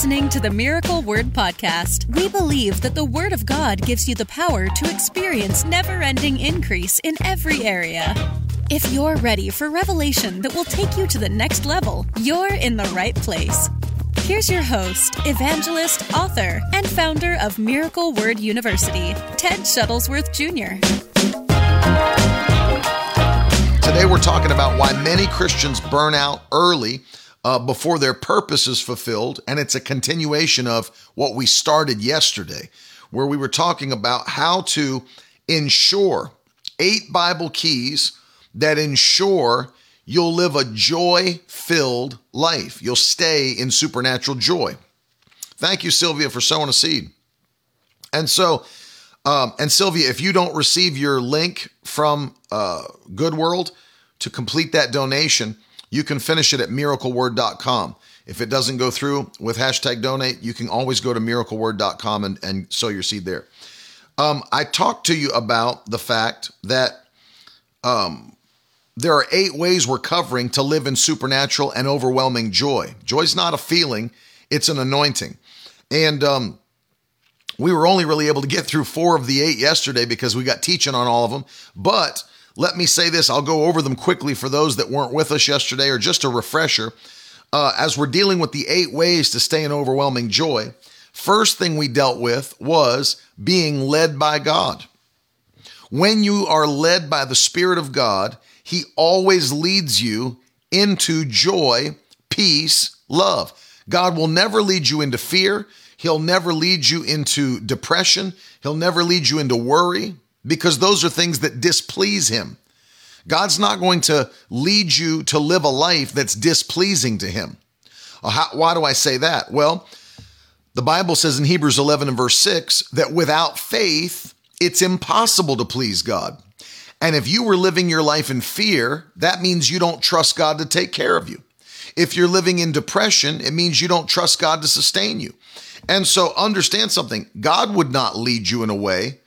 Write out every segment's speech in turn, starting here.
listening to the Miracle Word Podcast. We believe that the Word of God gives you the power to experience never ending increase in every area. If you're ready for revelation that will take you to the next level, you're in the right place. Here's your host, evangelist, author, and founder of Miracle Word University, Ted Shuttlesworth Jr. Today, we're talking about why many Christians burn out early uh, before their purpose is fulfilled. And it's a continuation of what we started yesterday, where we were talking about how to ensure eight Bible keys that ensure you'll live a joy filled life. You'll stay in supernatural joy. Thank you, Sylvia, for sowing a seed. And so, um, and Sylvia, if you don't receive your link from uh, Good World to complete that donation, you can finish it at miracleword.com. If it doesn't go through with hashtag donate, you can always go to miracleword.com and, and sow your seed there. Um, I talked to you about the fact that um, there are eight ways we're covering to live in supernatural and overwhelming joy. Joy's not a feeling, it's an anointing. And um, we were only really able to get through four of the eight yesterday because we got teaching on all of them. But let me say this I'll go over them quickly for those that weren't with us yesterday or just a refresher. Uh, as we're dealing with the eight ways to stay in overwhelming joy, first thing we dealt with was being led by God. When you are led by the Spirit of God, He always leads you into joy, peace, love. God will never lead you into fear. He'll never lead you into depression. He'll never lead you into worry because those are things that displease him. God's not going to lead you to live a life that's displeasing to him. Uh, how, why do I say that? Well, the Bible says in Hebrews 11 and verse 6 that without faith, it's impossible to please God. And if you were living your life in fear, that means you don't trust God to take care of you. If you're living in depression, it means you don't trust God to sustain you. And so understand something God would not lead you in a way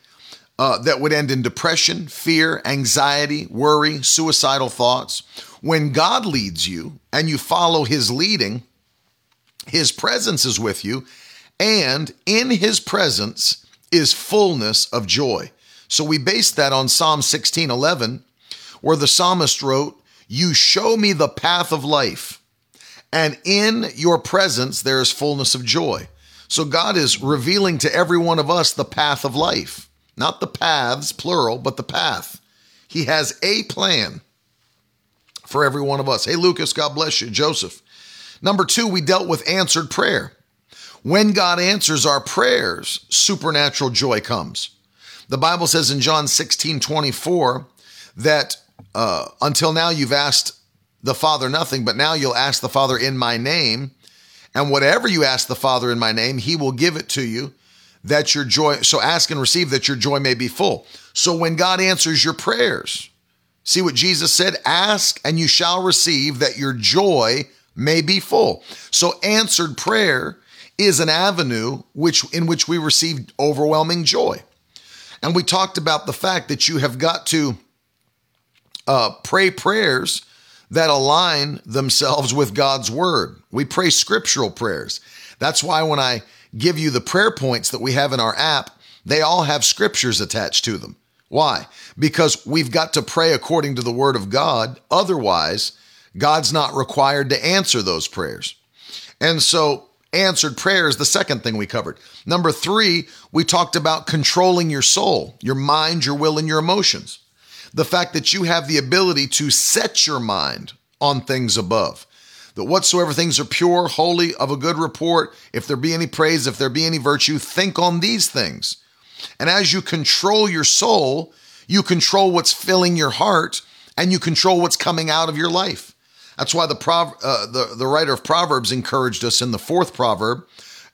uh, that would end in depression, fear, anxiety, worry, suicidal thoughts. When God leads you and you follow his leading, his presence is with you, and in his presence is fullness of joy. So we base that on Psalm 16 11, where the psalmist wrote, You show me the path of life, and in your presence there is fullness of joy. So God is revealing to every one of us the path of life. Not the paths, plural, but the path. He has a plan for every one of us. Hey, Lucas, God bless you. Joseph. Number two, we dealt with answered prayer. When God answers our prayers, supernatural joy comes. The Bible says in John 16 24 that uh, until now you've asked the Father nothing, but now you'll ask the Father in my name. And whatever you ask the Father in my name, he will give it to you that your joy, so ask and receive that your joy may be full. So when God answers your prayers, see what Jesus said? Ask and you shall receive that your joy may be full. So answered prayer is an avenue which in which we receive overwhelming joy. And we talked about the fact that you have got to uh, pray prayers that align themselves with God's word. We pray scriptural prayers. That's why when I give you the prayer points that we have in our app, they all have scriptures attached to them. Why? Because we've got to pray according to the word of God. Otherwise, God's not required to answer those prayers. And so, answered prayer is the second thing we covered. Number three, we talked about controlling your soul, your mind, your will, and your emotions. The fact that you have the ability to set your mind on things above that whatsoever things are pure, holy, of a good report, if there be any praise, if there be any virtue, think on these things. And as you control your soul, you control what's filling your heart and you control what's coming out of your life. That's why the, prov- uh, the, the writer of Proverbs encouraged us in the fourth proverb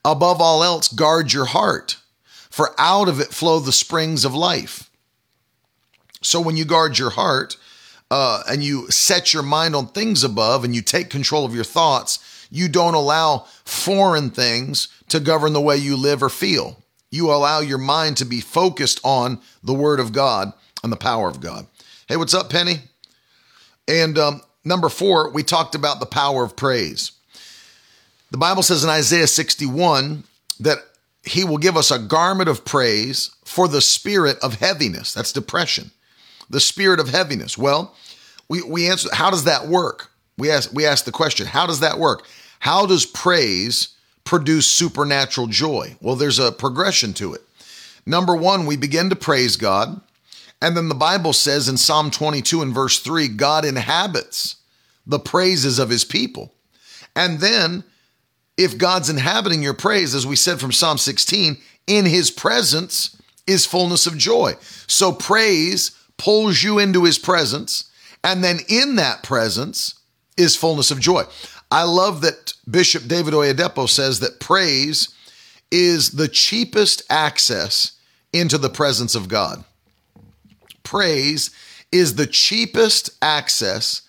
above all else, guard your heart, for out of it flow the springs of life. So when you guard your heart, uh, and you set your mind on things above and you take control of your thoughts, you don't allow foreign things to govern the way you live or feel. You allow your mind to be focused on the Word of God and the power of God. Hey, what's up, Penny? And um, number four, we talked about the power of praise. The Bible says in Isaiah 61 that he will give us a garment of praise for the spirit of heaviness. That's depression. The spirit of heaviness. Well, we, we answer, how does that work? We ask, we ask the question, how does that work? How does praise produce supernatural joy? Well, there's a progression to it. Number one, we begin to praise God. And then the Bible says in Psalm 22 and verse 3 God inhabits the praises of his people. And then if God's inhabiting your praise, as we said from Psalm 16, in his presence is fullness of joy. So praise pulls you into his presence, and then in that presence is fullness of joy. I love that Bishop David Oyedepo says that praise is the cheapest access into the presence of God. Praise is the cheapest access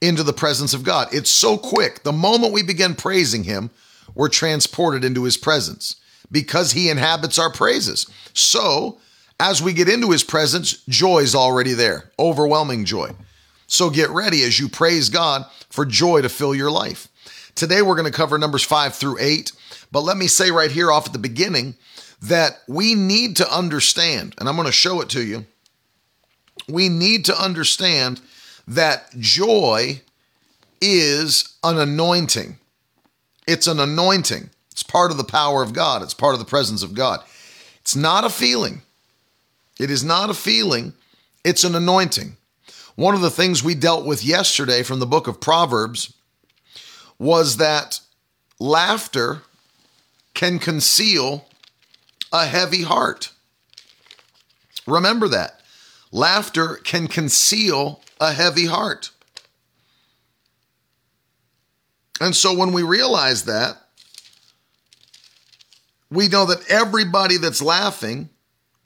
into the presence of God. It's so quick. The moment we begin praising Him, we're transported into His presence because He inhabits our praises. So, as we get into His presence, joy is already there, overwhelming joy. So, get ready as you praise God for joy to fill your life. Today, we're going to cover numbers five through eight. But let me say right here off at the beginning that we need to understand, and I'm going to show it to you. We need to understand that joy is an anointing. It's an anointing. It's part of the power of God, it's part of the presence of God. It's not a feeling. It is not a feeling, it's an anointing. One of the things we dealt with yesterday from the book of Proverbs was that laughter can conceal a heavy heart. Remember that. Laughter can conceal a heavy heart. And so when we realize that, we know that everybody that's laughing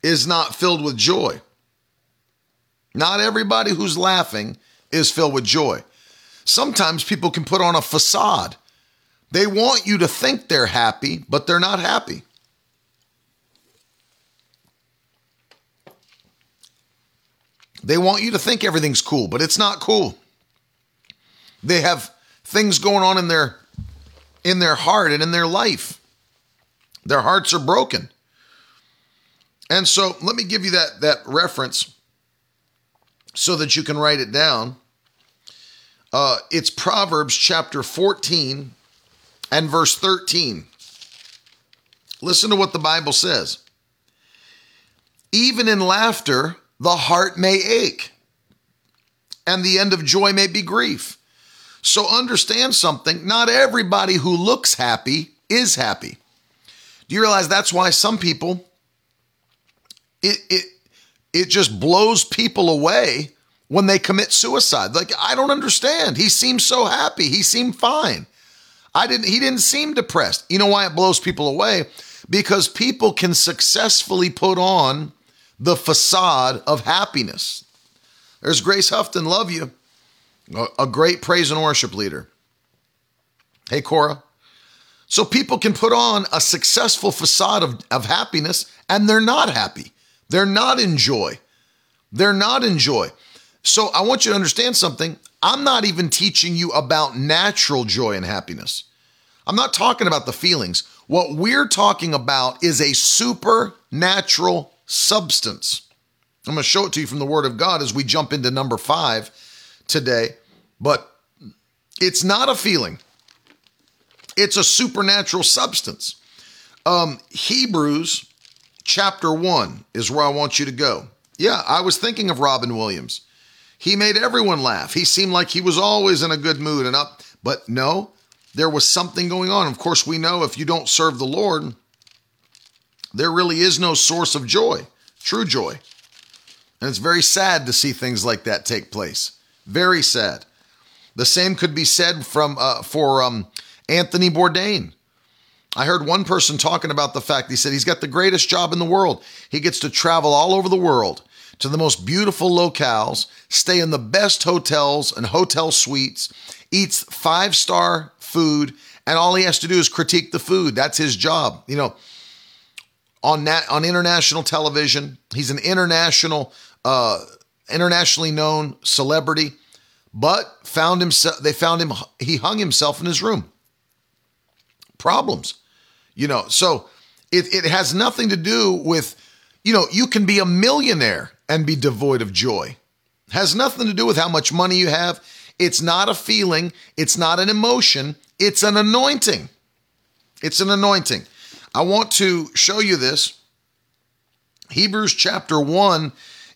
is not filled with joy. Not everybody who's laughing is filled with joy. Sometimes people can put on a facade. They want you to think they're happy, but they're not happy. They want you to think everything's cool, but it's not cool. They have things going on in their in their heart and in their life. Their hearts are broken. And so let me give you that that reference so that you can write it down. Uh, it's Proverbs chapter 14 and verse 13. Listen to what the Bible says. Even in laughter, the heart may ache, and the end of joy may be grief. So understand something not everybody who looks happy is happy. Do you realize that's why some people, it, it, it just blows people away when they commit suicide. Like, I don't understand. He seemed so happy. He seemed fine. I didn't, he didn't seem depressed. You know why it blows people away? Because people can successfully put on the facade of happiness. There's Grace Huffton, love you, a great praise and worship leader. Hey, Cora. So people can put on a successful facade of, of happiness and they're not happy. They're not in joy. They're not in joy. So I want you to understand something. I'm not even teaching you about natural joy and happiness. I'm not talking about the feelings. What we're talking about is a supernatural substance. I'm going to show it to you from the Word of God as we jump into number five today. But it's not a feeling, it's a supernatural substance. Um, Hebrews chapter 1 is where I want you to go. Yeah, I was thinking of Robin Williams. He made everyone laugh. He seemed like he was always in a good mood and up, but no, there was something going on. Of course, we know if you don't serve the Lord, there really is no source of joy, true joy. And it's very sad to see things like that take place. Very sad. The same could be said from uh, for um, Anthony Bourdain. I heard one person talking about the fact he said he's got the greatest job in the world. He gets to travel all over the world to the most beautiful locales, stay in the best hotels and hotel suites, eats five star food, and all he has to do is critique the food. That's his job. You know, on nat- on international television. He's an international, uh, internationally known celebrity, but found himself. They found him. He hung himself in his room. problems. You know, so it, it has nothing to do with, you know, you can be a millionaire and be devoid of joy. It has nothing to do with how much money you have. It's not a feeling, it's not an emotion, it's an anointing. It's an anointing. I want to show you this. Hebrews chapter 1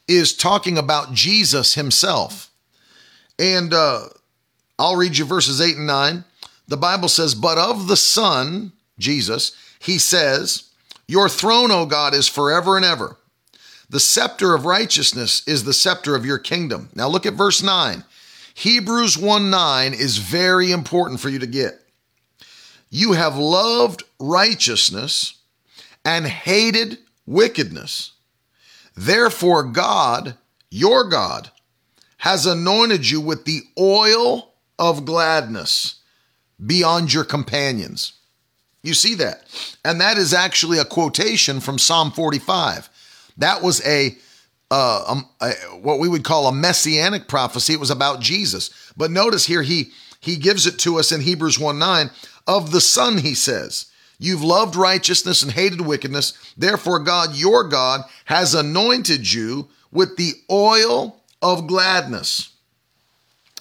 is talking about Jesus himself. And uh, I'll read you verses 8 and 9. The Bible says, But of the Son, Jesus, he says, Your throne, O God, is forever and ever. The scepter of righteousness is the scepter of your kingdom. Now look at verse 9. Hebrews 1 9 is very important for you to get. You have loved righteousness and hated wickedness. Therefore, God, your God, has anointed you with the oil of gladness beyond your companions. You see that? And that is actually a quotation from Psalm 45. That was a, uh, um, a, what we would call a messianic prophecy. It was about Jesus. But notice here he he gives it to us in Hebrews 1 9. Of the Son, he says, You've loved righteousness and hated wickedness. Therefore, God, your God, has anointed you with the oil of gladness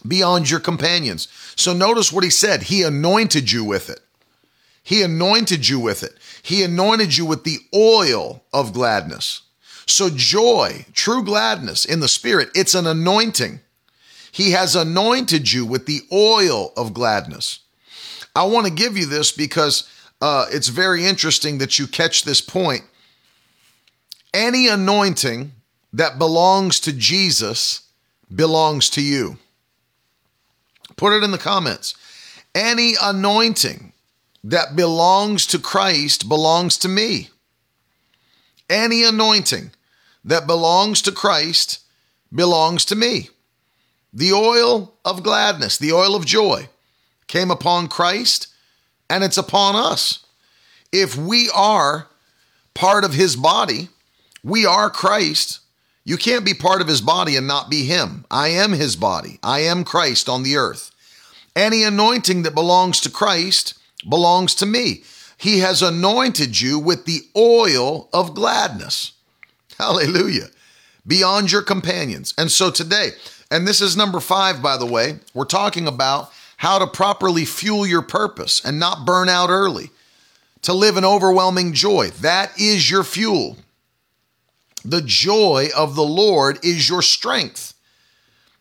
beyond your companions. So notice what he said. He anointed you with it. He anointed you with it. He anointed you with the oil of gladness. So joy, true gladness in the spirit, it's an anointing. He has anointed you with the oil of gladness. I want to give you this because uh, it's very interesting that you catch this point. Any anointing that belongs to Jesus belongs to you. Put it in the comments. Any anointing that belongs to Christ belongs to me. Any anointing that belongs to Christ belongs to me. The oil of gladness, the oil of joy came upon Christ and it's upon us. If we are part of his body, we are Christ. You can't be part of his body and not be him. I am his body. I am Christ on the earth. Any anointing that belongs to Christ belongs to me. He has anointed you with the oil of gladness. Hallelujah. Beyond your companions. And so today, and this is number five, by the way, we're talking about how to properly fuel your purpose and not burn out early, to live in overwhelming joy. That is your fuel. The joy of the Lord is your strength.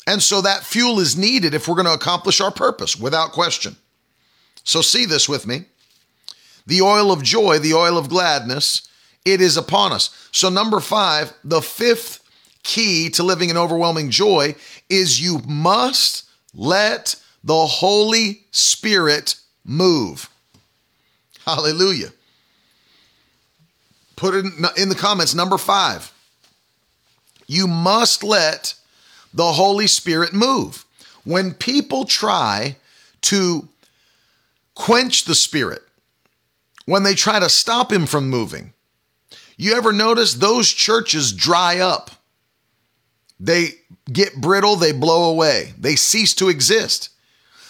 And so that fuel is needed if we're going to accomplish our purpose without question. So see this with me. The oil of joy, the oil of gladness, it is upon us. So, number five, the fifth key to living in overwhelming joy is you must let the Holy Spirit move. Hallelujah. Put it in the comments. Number five, you must let the Holy Spirit move. When people try to quench the Spirit, when they try to stop Him from moving, you ever notice those churches dry up? They get brittle, they blow away, they cease to exist.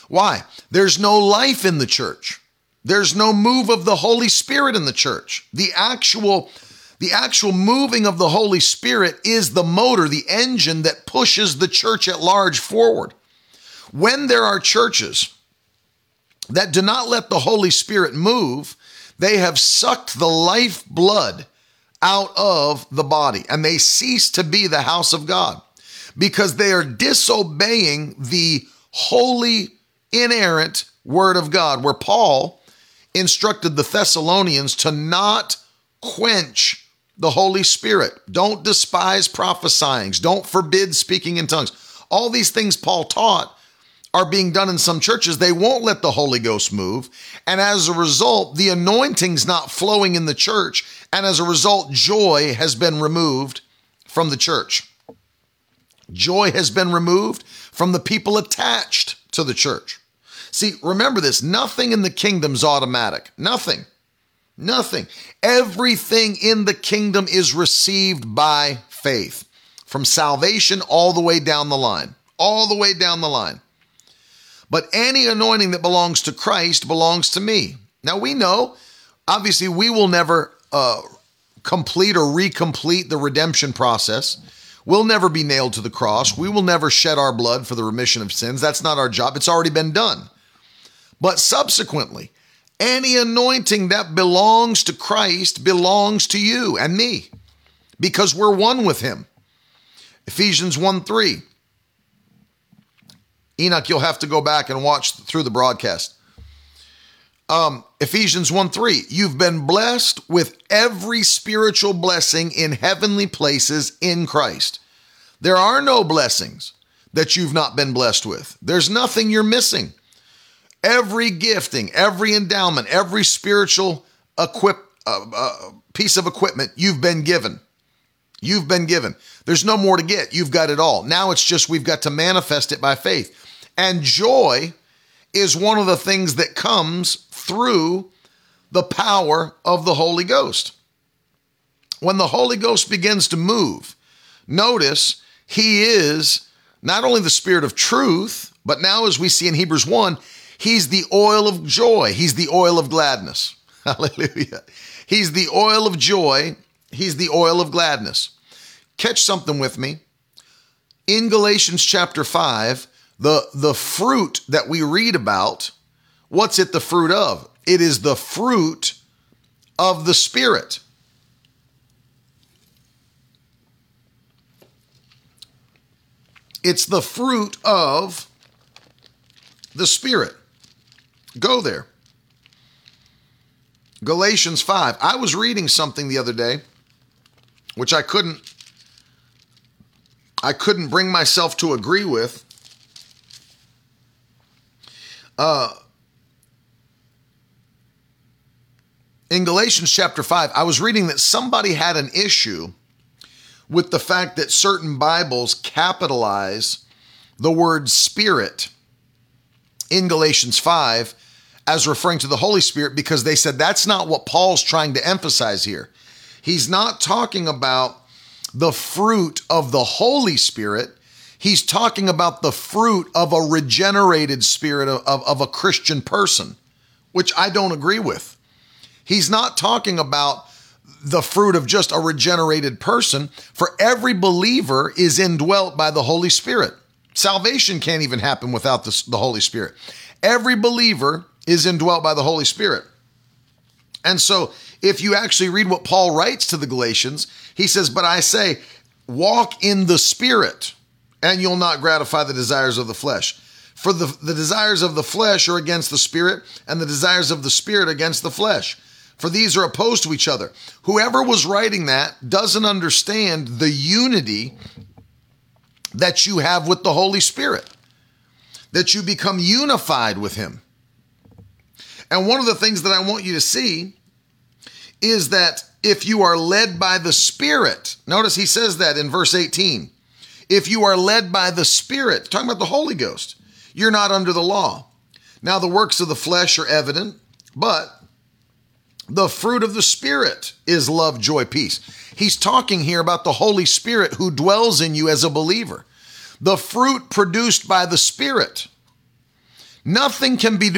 Why? There's no life in the church. There's no move of the Holy Spirit in the church. The actual the actual moving of the Holy Spirit is the motor, the engine that pushes the church at large forward. When there are churches that do not let the Holy Spirit move, they have sucked the life blood out of the body and they cease to be the house of God because they are disobeying the holy inerrant word of God, where Paul instructed the Thessalonians to not quench the Holy Spirit. Don't despise prophesying. Don't forbid speaking in tongues. All these things Paul taught are being done in some churches. They won't let the Holy Ghost move. And as a result, the anointing's not flowing in the church. And as a result, joy has been removed from the church. Joy has been removed from the people attached to the church. See, remember this nothing in the kingdom's automatic. Nothing. Nothing. Everything in the kingdom is received by faith from salvation all the way down the line. All the way down the line. But any anointing that belongs to Christ belongs to me. Now we know, obviously, we will never uh, complete or recomplete the redemption process. We'll never be nailed to the cross. We will never shed our blood for the remission of sins. That's not our job. It's already been done. But subsequently, any anointing that belongs to Christ belongs to you and me because we're one with him. Ephesians 1 3. Enoch, you'll have to go back and watch through the broadcast. Um, Ephesians 1 3. You've been blessed with every spiritual blessing in heavenly places in Christ. There are no blessings that you've not been blessed with, there's nothing you're missing. Every gifting, every endowment, every spiritual equip, uh, uh, piece of equipment you've been given. You've been given. There's no more to get. You've got it all. Now it's just we've got to manifest it by faith. And joy is one of the things that comes through the power of the Holy Ghost. When the Holy Ghost begins to move, notice he is not only the spirit of truth, but now, as we see in Hebrews 1, he's the oil of joy, he's the oil of gladness. Hallelujah. He's the oil of joy, he's the oil of gladness. Catch something with me. In Galatians chapter 5, the, the fruit that we read about, what's it the fruit of? It is the fruit of the Spirit. It's the fruit of the Spirit. Go there. Galatians 5. I was reading something the other day which I couldn't I couldn't bring myself to agree with. Uh, in Galatians chapter 5, I was reading that somebody had an issue with the fact that certain Bibles capitalize the word spirit in Galatians 5 as referring to the Holy Spirit because they said that's not what Paul's trying to emphasize here. He's not talking about the fruit of the Holy Spirit. He's talking about the fruit of a regenerated spirit of, of, of, a Christian person, which I don't agree with. He's not talking about the fruit of just a regenerated person, for every believer is indwelt by the Holy Spirit. Salvation can't even happen without the, the Holy Spirit. Every believer is indwelt by the Holy Spirit. And so, if you actually read what Paul writes to the Galatians, he says, But I say, walk in the Spirit, and you'll not gratify the desires of the flesh. For the, the desires of the flesh are against the Spirit, and the desires of the Spirit against the flesh. For these are opposed to each other. Whoever was writing that doesn't understand the unity that you have with the Holy Spirit, that you become unified with Him. And one of the things that I want you to see is that if you are led by the Spirit, notice he says that in verse 18. If you are led by the Spirit, talking about the Holy Ghost, you're not under the law. Now, the works of the flesh are evident, but the fruit of the Spirit is love, joy, peace. He's talking here about the Holy Spirit who dwells in you as a believer. The fruit produced by the Spirit. Nothing can be,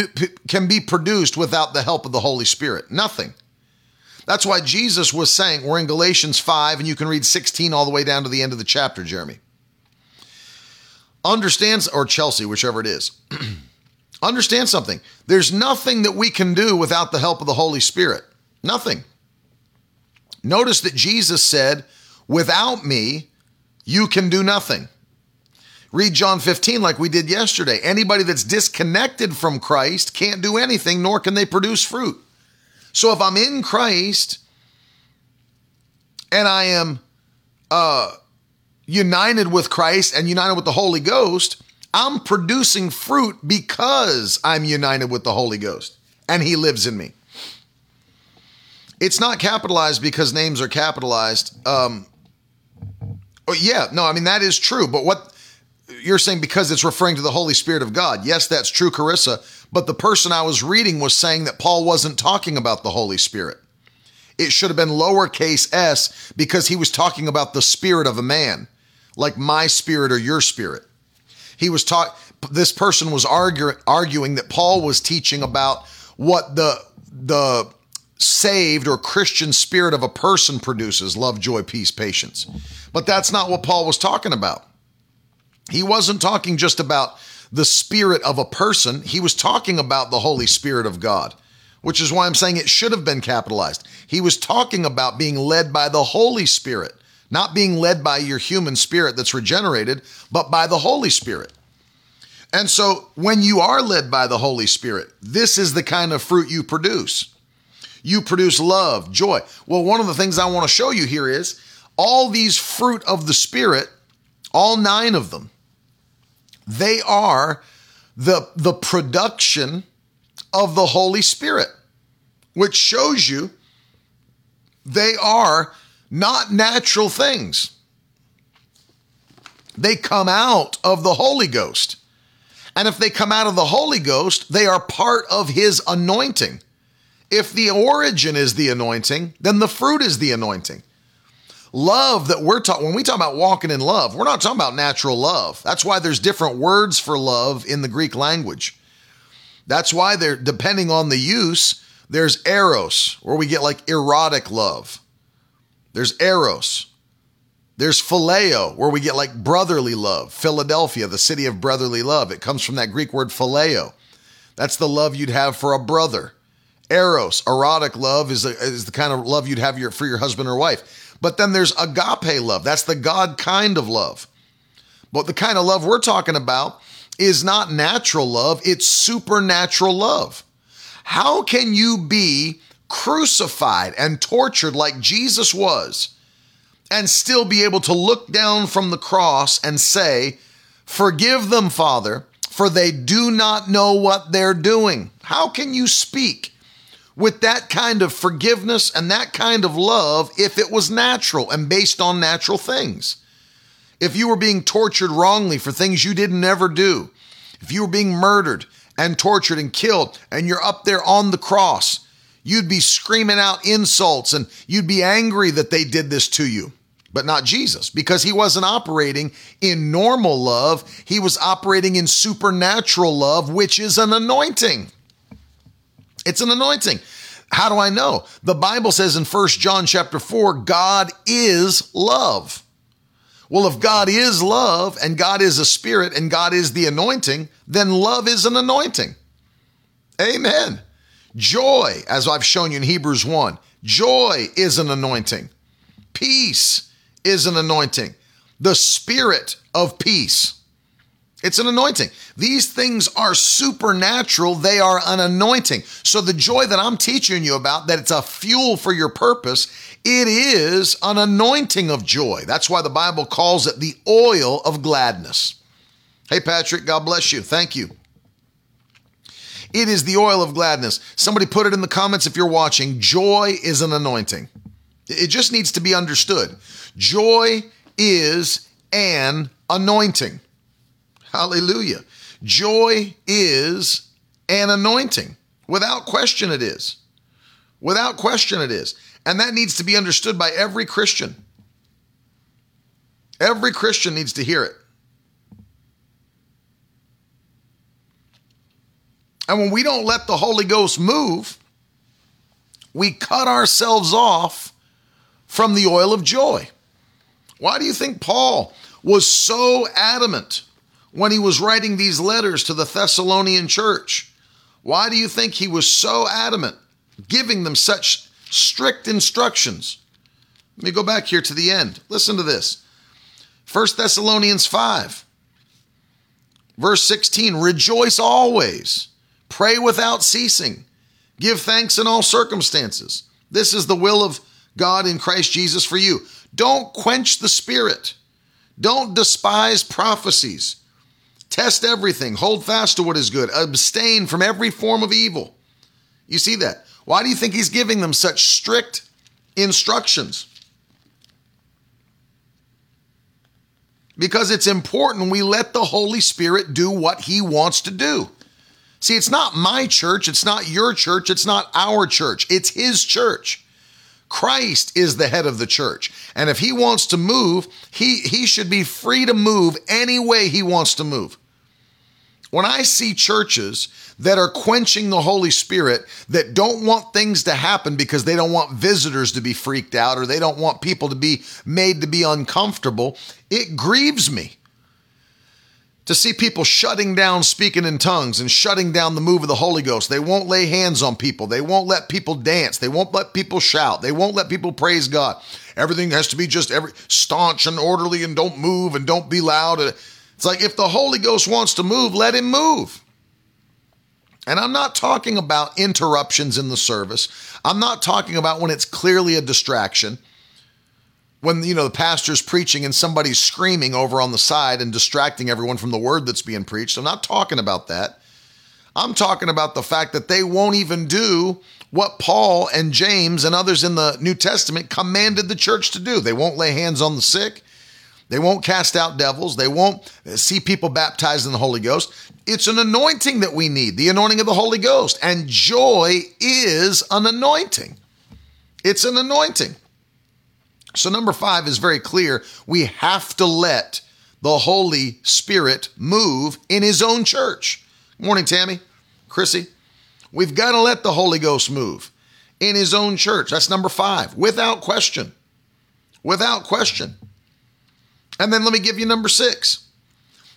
can be produced without the help of the Holy Spirit. Nothing. That's why Jesus was saying, we're in Galatians 5, and you can read 16 all the way down to the end of the chapter, Jeremy. Understands, or Chelsea, whichever it is. Understand something. There's nothing that we can do without the help of the Holy Spirit. Nothing. Notice that Jesus said, without me, you can do nothing. Read John 15 like we did yesterday. Anybody that's disconnected from Christ can't do anything, nor can they produce fruit. So if I'm in Christ and I am uh, united with Christ and united with the Holy Ghost, I'm producing fruit because I'm united with the Holy Ghost and He lives in me. It's not capitalized because names are capitalized. Um, oh, yeah, no, I mean, that is true. But what you're saying because it's referring to the Holy Spirit of God. Yes, that's true, Carissa. But the person I was reading was saying that Paul wasn't talking about the Holy Spirit. It should have been lowercase s because he was talking about the spirit of a man, like my spirit or your spirit. He was taught, this person was argue, arguing that Paul was teaching about what the the saved or Christian spirit of a person produces love, joy, peace, patience. But that's not what Paul was talking about. He wasn't talking just about the spirit of a person, he was talking about the Holy Spirit of God, which is why I'm saying it should have been capitalized. He was talking about being led by the Holy Spirit, not being led by your human spirit that's regenerated, but by the Holy Spirit. And so when you are led by the Holy Spirit, this is the kind of fruit you produce. You produce love, joy. Well, one of the things I want to show you here is all these fruit of the Spirit, all nine of them, they are the, the production of the Holy Spirit, which shows you they are not natural things. They come out of the Holy Ghost. And if they come out of the Holy Ghost, they are part of His anointing. If the origin is the anointing, then the fruit is the anointing. Love that we're talking, when we talk about walking in love, we're not talking about natural love. That's why there's different words for love in the Greek language. That's why they're, depending on the use, there's eros, where we get like erotic love. There's eros. There's phileo, where we get like brotherly love. Philadelphia, the city of brotherly love. It comes from that Greek word phileo. That's the love you'd have for a brother. Eros, erotic love, is, a, is the kind of love you'd have your, for your husband or wife. But then there's agape love. That's the God kind of love. But the kind of love we're talking about is not natural love, it's supernatural love. How can you be crucified and tortured like Jesus was and still be able to look down from the cross and say, Forgive them, Father, for they do not know what they're doing? How can you speak with that kind of forgiveness and that kind of love if it was natural and based on natural things. If you were being tortured wrongly for things you didn't ever do, if you were being murdered and tortured and killed and you're up there on the cross, you'd be screaming out insults and you'd be angry that they did this to you. But not Jesus, because he wasn't operating in normal love. He was operating in supernatural love, which is an anointing. It's an anointing. How do I know? The Bible says in 1 John chapter 4, God is love. Well, if God is love and God is a spirit and God is the anointing, then love is an anointing. Amen. Joy, as I've shown you in Hebrews 1, joy is an anointing. Peace is an anointing. The spirit of peace it's an anointing. These things are supernatural. They are an anointing. So the joy that I'm teaching you about, that it's a fuel for your purpose, it is an anointing of joy. That's why the Bible calls it the oil of gladness. Hey, Patrick, God bless you. Thank you. It is the oil of gladness. Somebody put it in the comments if you're watching. Joy is an anointing. It just needs to be understood. Joy is an anointing. Hallelujah. Joy is an anointing. Without question, it is. Without question, it is. And that needs to be understood by every Christian. Every Christian needs to hear it. And when we don't let the Holy Ghost move, we cut ourselves off from the oil of joy. Why do you think Paul was so adamant when he was writing these letters to the Thessalonian church? Why do you think he was so adamant, giving them such strict instructions? Let me go back here to the end. Listen to this 1 Thessalonians 5, verse 16 Rejoice always, pray without ceasing, give thanks in all circumstances. This is the will of God in Christ Jesus for you. Don't quench the spirit. Don't despise prophecies. Test everything. Hold fast to what is good. Abstain from every form of evil. You see that? Why do you think he's giving them such strict instructions? Because it's important we let the Holy Spirit do what he wants to do. See, it's not my church, it's not your church, it's not our church, it's his church. Christ is the head of the church. And if he wants to move, he, he should be free to move any way he wants to move. When I see churches that are quenching the Holy Spirit, that don't want things to happen because they don't want visitors to be freaked out or they don't want people to be made to be uncomfortable, it grieves me to see people shutting down speaking in tongues and shutting down the move of the Holy Ghost. They won't lay hands on people. They won't let people dance. They won't let people shout. They won't let people praise God. Everything has to be just every staunch and orderly and don't move and don't be loud. It's like if the Holy Ghost wants to move, let him move. And I'm not talking about interruptions in the service. I'm not talking about when it's clearly a distraction when you know the pastor's preaching and somebody's screaming over on the side and distracting everyone from the word that's being preached. I'm not talking about that. I'm talking about the fact that they won't even do what Paul and James and others in the New Testament commanded the church to do. They won't lay hands on the sick. They won't cast out devils. They won't see people baptized in the Holy Ghost. It's an anointing that we need, the anointing of the Holy Ghost. And joy is an anointing. It's an anointing. So, number five is very clear. We have to let the Holy Spirit move in His own church. Morning, Tammy, Chrissy. We've got to let the Holy Ghost move in His own church. That's number five, without question. Without question. And then let me give you number six.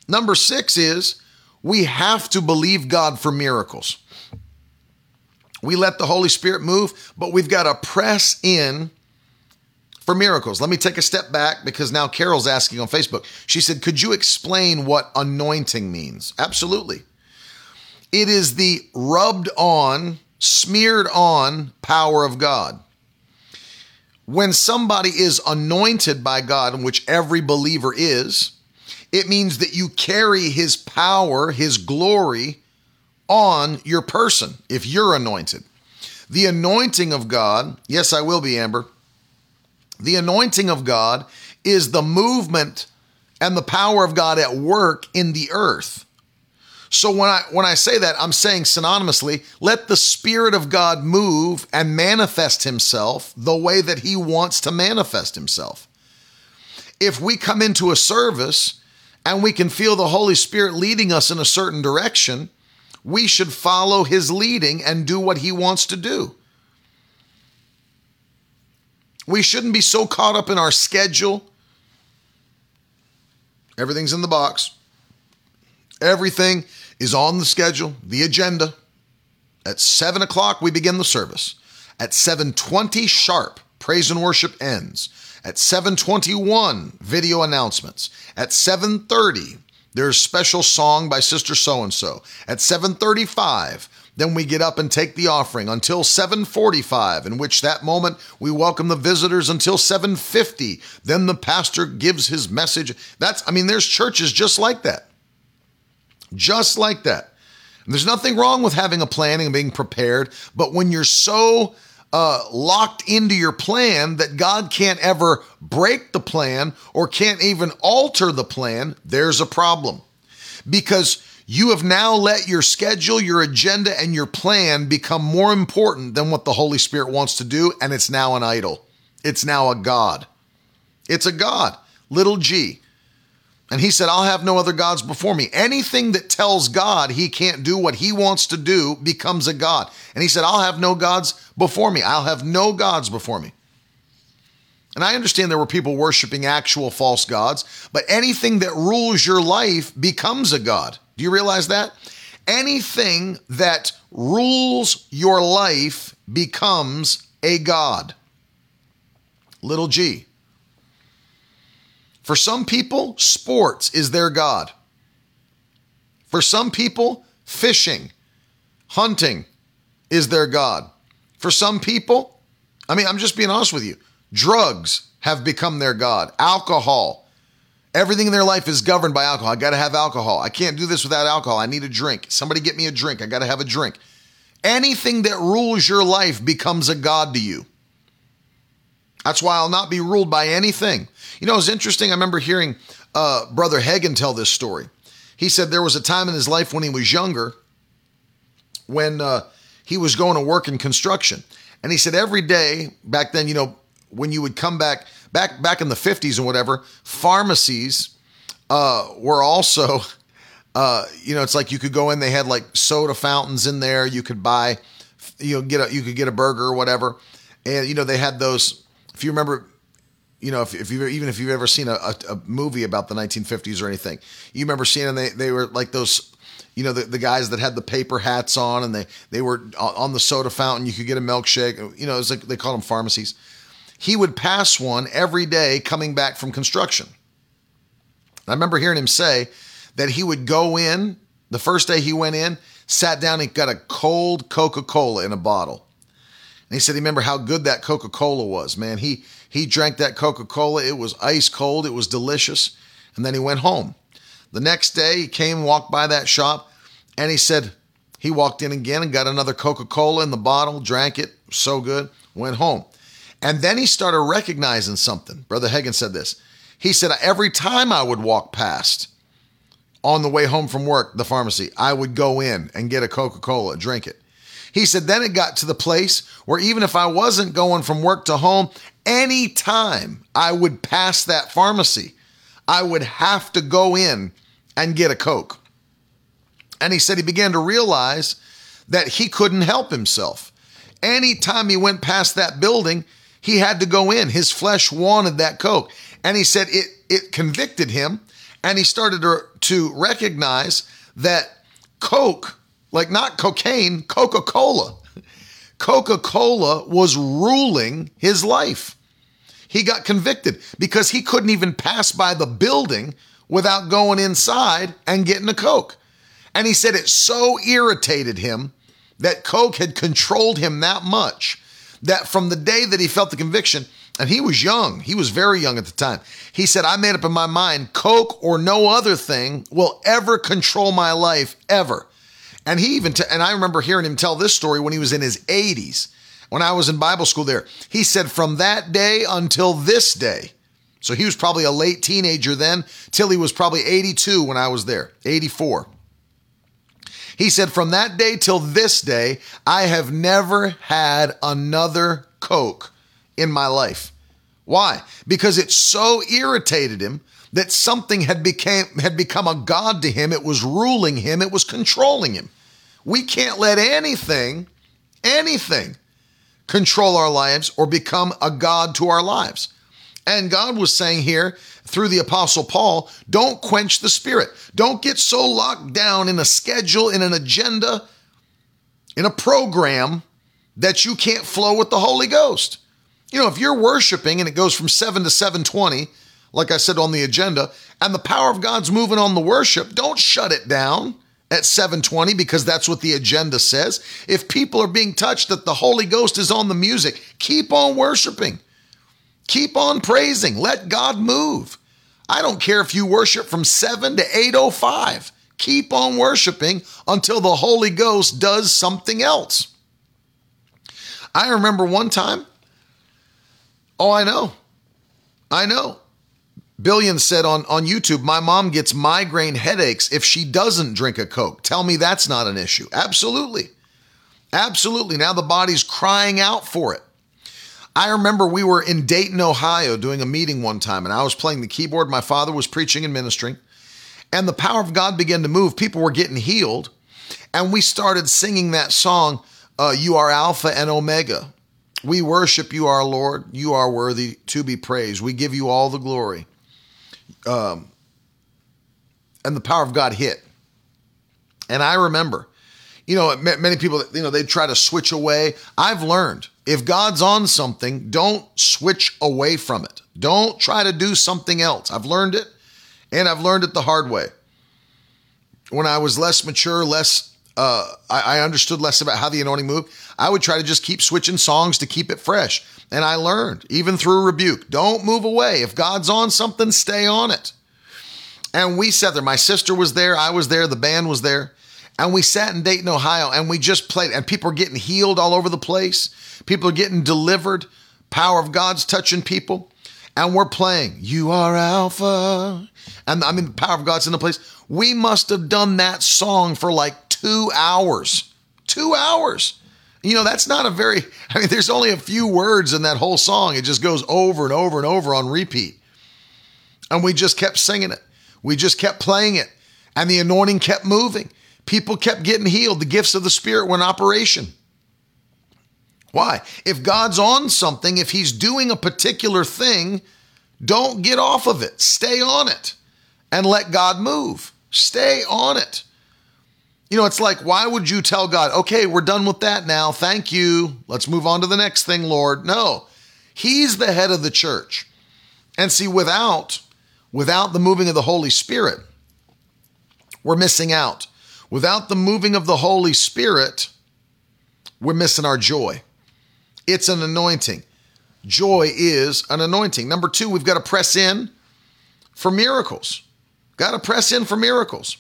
Number six is we have to believe God for miracles. We let the Holy Spirit move, but we've got to press in for miracles. Let me take a step back because now Carol's asking on Facebook. She said, Could you explain what anointing means? Absolutely. It is the rubbed on, smeared on power of God. When somebody is anointed by God, which every believer is, it means that you carry his power, his glory on your person if you're anointed. The anointing of God, yes, I will be, Amber the anointing of God is the movement and the power of God at work in the earth. So when I when I say that, I'm saying synonymously, let the spirit of God move and manifest himself the way that he wants to manifest himself. If we come into a service and we can feel the Holy Spirit leading us in a certain direction, we should follow his leading and do what he wants to do. We shouldn't be so caught up in our schedule. Everything's in the box. Everything is on the schedule, the agenda. At 7 o'clock, we begin the service. At 7.20 sharp, praise and worship ends. At 7.21, video announcements. At 7.30, there's special song by Sister So-and-so. At 7.35, then we get up and take the offering until 7:45, in which that moment we welcome the visitors until 7:50. Then the pastor gives his message. That's I mean there's churches just like that. Just like that. And there's nothing wrong with having a planning and being prepared, but when you're so uh, locked into your plan that God can't ever break the plan or can't even alter the plan, there's a problem. Because you have now let your schedule, your agenda, and your plan become more important than what the Holy Spirit wants to do, and it's now an idol. It's now a God. It's a God, little g. And he said, I'll have no other gods before me. Anything that tells God he can't do what he wants to do becomes a God. And he said, I'll have no gods before me. I'll have no gods before me. And I understand there were people worshiping actual false gods, but anything that rules your life becomes a God. Do you realize that? Anything that rules your life becomes a God. Little g. For some people, sports is their God. For some people, fishing, hunting is their God. For some people, I mean, I'm just being honest with you, drugs have become their God. Alcohol, Everything in their life is governed by alcohol. I got to have alcohol. I can't do this without alcohol. I need a drink. Somebody get me a drink. I got to have a drink. Anything that rules your life becomes a God to you. That's why I'll not be ruled by anything. You know, it's interesting. I remember hearing uh, Brother Hagin tell this story. He said there was a time in his life when he was younger when uh, he was going to work in construction. And he said every day back then, you know, when you would come back, back back in the 50s and whatever, pharmacies uh, were also uh, you know, it's like you could go in. They had like soda fountains in there. You could buy, you know, get a you could get a burger or whatever, and you know they had those. If you remember, you know, if, if you even if you've ever seen a, a, a, movie about the 1950s or anything, you remember seeing them. They they were like those, you know, the, the guys that had the paper hats on, and they they were on the soda fountain. You could get a milkshake. You know, it's like they called them pharmacies. He would pass one every day coming back from construction. I remember hearing him say that he would go in the first day he went in, sat down, and got a cold Coca Cola in a bottle. And he said, he remember how good that Coca Cola was, man. He he drank that Coca Cola. It was ice cold. It was delicious. And then he went home. The next day, he came, walked by that shop, and he said, he walked in again and got another Coca Cola in the bottle, drank it, so good, went home. And then he started recognizing something. Brother Hagin said this. He said, every time I would walk past on the way home from work, the pharmacy, I would go in and get a Coca Cola, drink it. He said, then it got to the place where even if I wasn't going from work to home, any time I would pass that pharmacy, I would have to go in and get a Coke. And he said he began to realize that he couldn't help himself. Anytime he went past that building, he had to go in. His flesh wanted that Coke. And he said it, it convicted him. And he started to, to recognize that Coke like not cocaine, Coca Cola. Coca Cola was ruling his life. He got convicted because he couldn't even pass by the building without going inside and getting a Coke. And he said it so irritated him that Coke had controlled him that much that from the day that he felt the conviction, and he was young, he was very young at the time, he said, I made up in my mind, Coke or no other thing will ever control my life, ever. And he even, t- and I remember hearing him tell this story when he was in his 80s, when I was in Bible school there. He said, from that day until this day, so he was probably a late teenager then, till he was probably 82 when I was there, 84. He said, from that day till this day, I have never had another Coke in my life. Why? Because it so irritated him that something had became had become a god to him. It was ruling him. It was controlling him. We can't let anything, anything, control our lives or become a god to our lives. And God was saying here through the Apostle Paul, don't quench the spirit. Don't get so locked down in a schedule, in an agenda, in a program that you can't flow with the Holy Ghost. You know, if you're worshiping and it goes from 7 to 720, like I said on the agenda, and the power of God's moving on the worship, don't shut it down at 720 because that's what the agenda says. If people are being touched that the Holy Ghost is on the music, keep on worshiping. Keep on praising. Let God move. I don't care if you worship from 7 to 805. Keep on worshiping until the Holy Ghost does something else. I remember one time, oh, I know. I know. Billion said on, on YouTube, My mom gets migraine headaches if she doesn't drink a Coke. Tell me that's not an issue. Absolutely. Absolutely. Now the body's crying out for it. I remember we were in Dayton, Ohio doing a meeting one time, and I was playing the keyboard. My father was preaching and ministering, and the power of God began to move. People were getting healed, and we started singing that song, uh, You Are Alpha and Omega. We worship you, our Lord. You are worthy to be praised. We give you all the glory um, and the power of God hit. And I remember, you know, many people, you know, they try to switch away. I've learned if God's on something, don't switch away from it. Don't try to do something else. I've learned it, and I've learned it the hard way. When I was less mature, less, uh, I, I understood less about how the anointing moved. I would try to just keep switching songs to keep it fresh. And I learned, even through rebuke, don't move away. If God's on something, stay on it. And we sat there. My sister was there. I was there. The band was there. And we sat in Dayton, Ohio, and we just played. And people are getting healed all over the place. People are getting delivered. Power of God's touching people. And we're playing, You are Alpha. And I mean, the power of God's in the place. We must have done that song for like two hours. Two hours. You know, that's not a very, I mean, there's only a few words in that whole song. It just goes over and over and over on repeat. And we just kept singing it. We just kept playing it. And the anointing kept moving. People kept getting healed. The gifts of the Spirit were in operation. Why? If God's on something, if He's doing a particular thing, don't get off of it. Stay on it and let God move. Stay on it. You know, it's like, why would you tell God, okay, we're done with that now. Thank you. Let's move on to the next thing, Lord? No, He's the head of the church. And see, without without the moving of the Holy Spirit, we're missing out. Without the moving of the Holy Spirit, we're missing our joy. It's an anointing. Joy is an anointing. Number two, we've got to press in for miracles. Got to press in for miracles.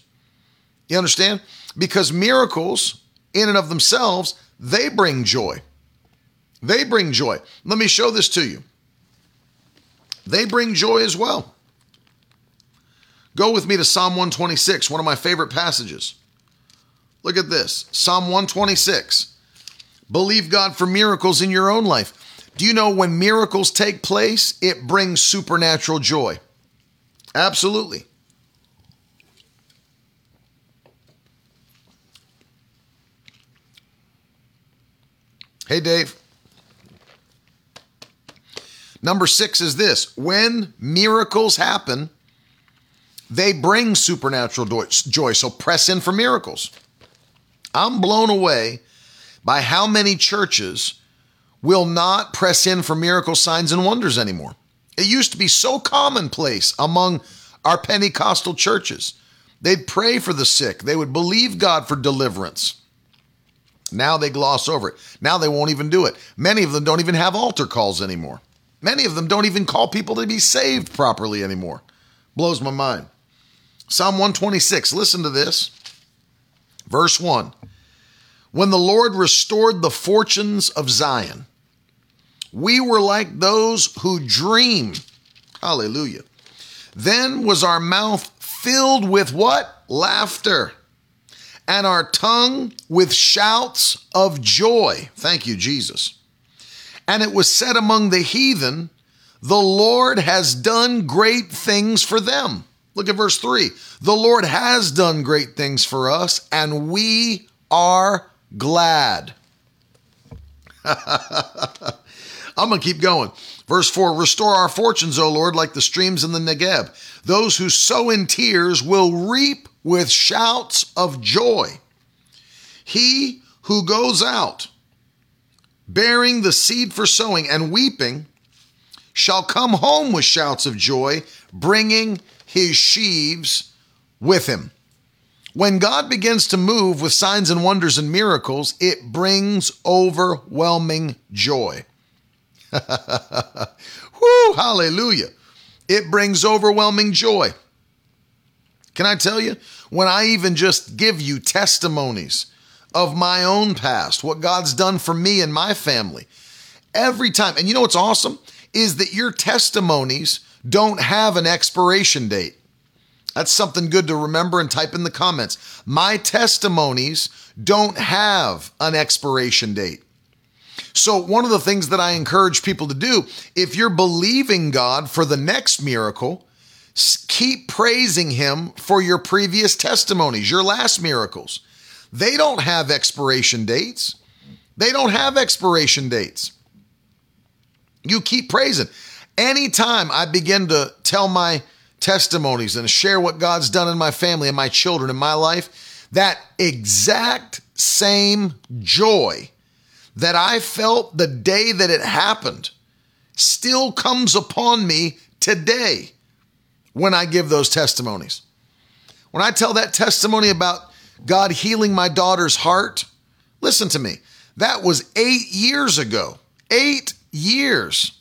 You understand? Because miracles, in and of themselves, they bring joy. They bring joy. Let me show this to you. They bring joy as well. Go with me to Psalm 126, one of my favorite passages. Look at this Psalm 126. Believe God for miracles in your own life. Do you know when miracles take place, it brings supernatural joy? Absolutely. Hey, Dave. Number six is this when miracles happen, they bring supernatural joy. So press in for miracles. I'm blown away by how many churches will not press in for miracle signs and wonders anymore. It used to be so commonplace among our Pentecostal churches. They'd pray for the sick, they would believe God for deliverance. Now they gloss over it. Now they won't even do it. Many of them don't even have altar calls anymore. Many of them don't even call people to be saved properly anymore. Blows my mind. Psalm 126, listen to this. Verse 1 When the Lord restored the fortunes of Zion, we were like those who dream. Hallelujah. Then was our mouth filled with what? Laughter. And our tongue with shouts of joy. Thank you, Jesus. And it was said among the heathen, The Lord has done great things for them. Look at verse 3. The Lord has done great things for us, and we are glad. I'm going to keep going. Verse 4 Restore our fortunes, O Lord, like the streams in the Negeb. Those who sow in tears will reap with shouts of joy. He who goes out bearing the seed for sowing and weeping shall come home with shouts of joy, bringing his sheaves with him. When God begins to move with signs and wonders and miracles, it brings overwhelming joy. Whoo, hallelujah. It brings overwhelming joy. Can I tell you, when I even just give you testimonies of my own past, what God's done for me and my family, every time, and you know what's awesome? Is that your testimonies don't have an expiration date. That's something good to remember and type in the comments. My testimonies don't have an expiration date. So, one of the things that I encourage people to do, if you're believing God for the next miracle, keep praising Him for your previous testimonies, your last miracles. They don't have expiration dates. They don't have expiration dates. You keep praising. Anytime I begin to tell my testimonies and share what God's done in my family and my children and my life, that exact same joy that I felt the day that it happened still comes upon me today when I give those testimonies. When I tell that testimony about God healing my daughter's heart, listen to me. That was eight years ago. Eight years.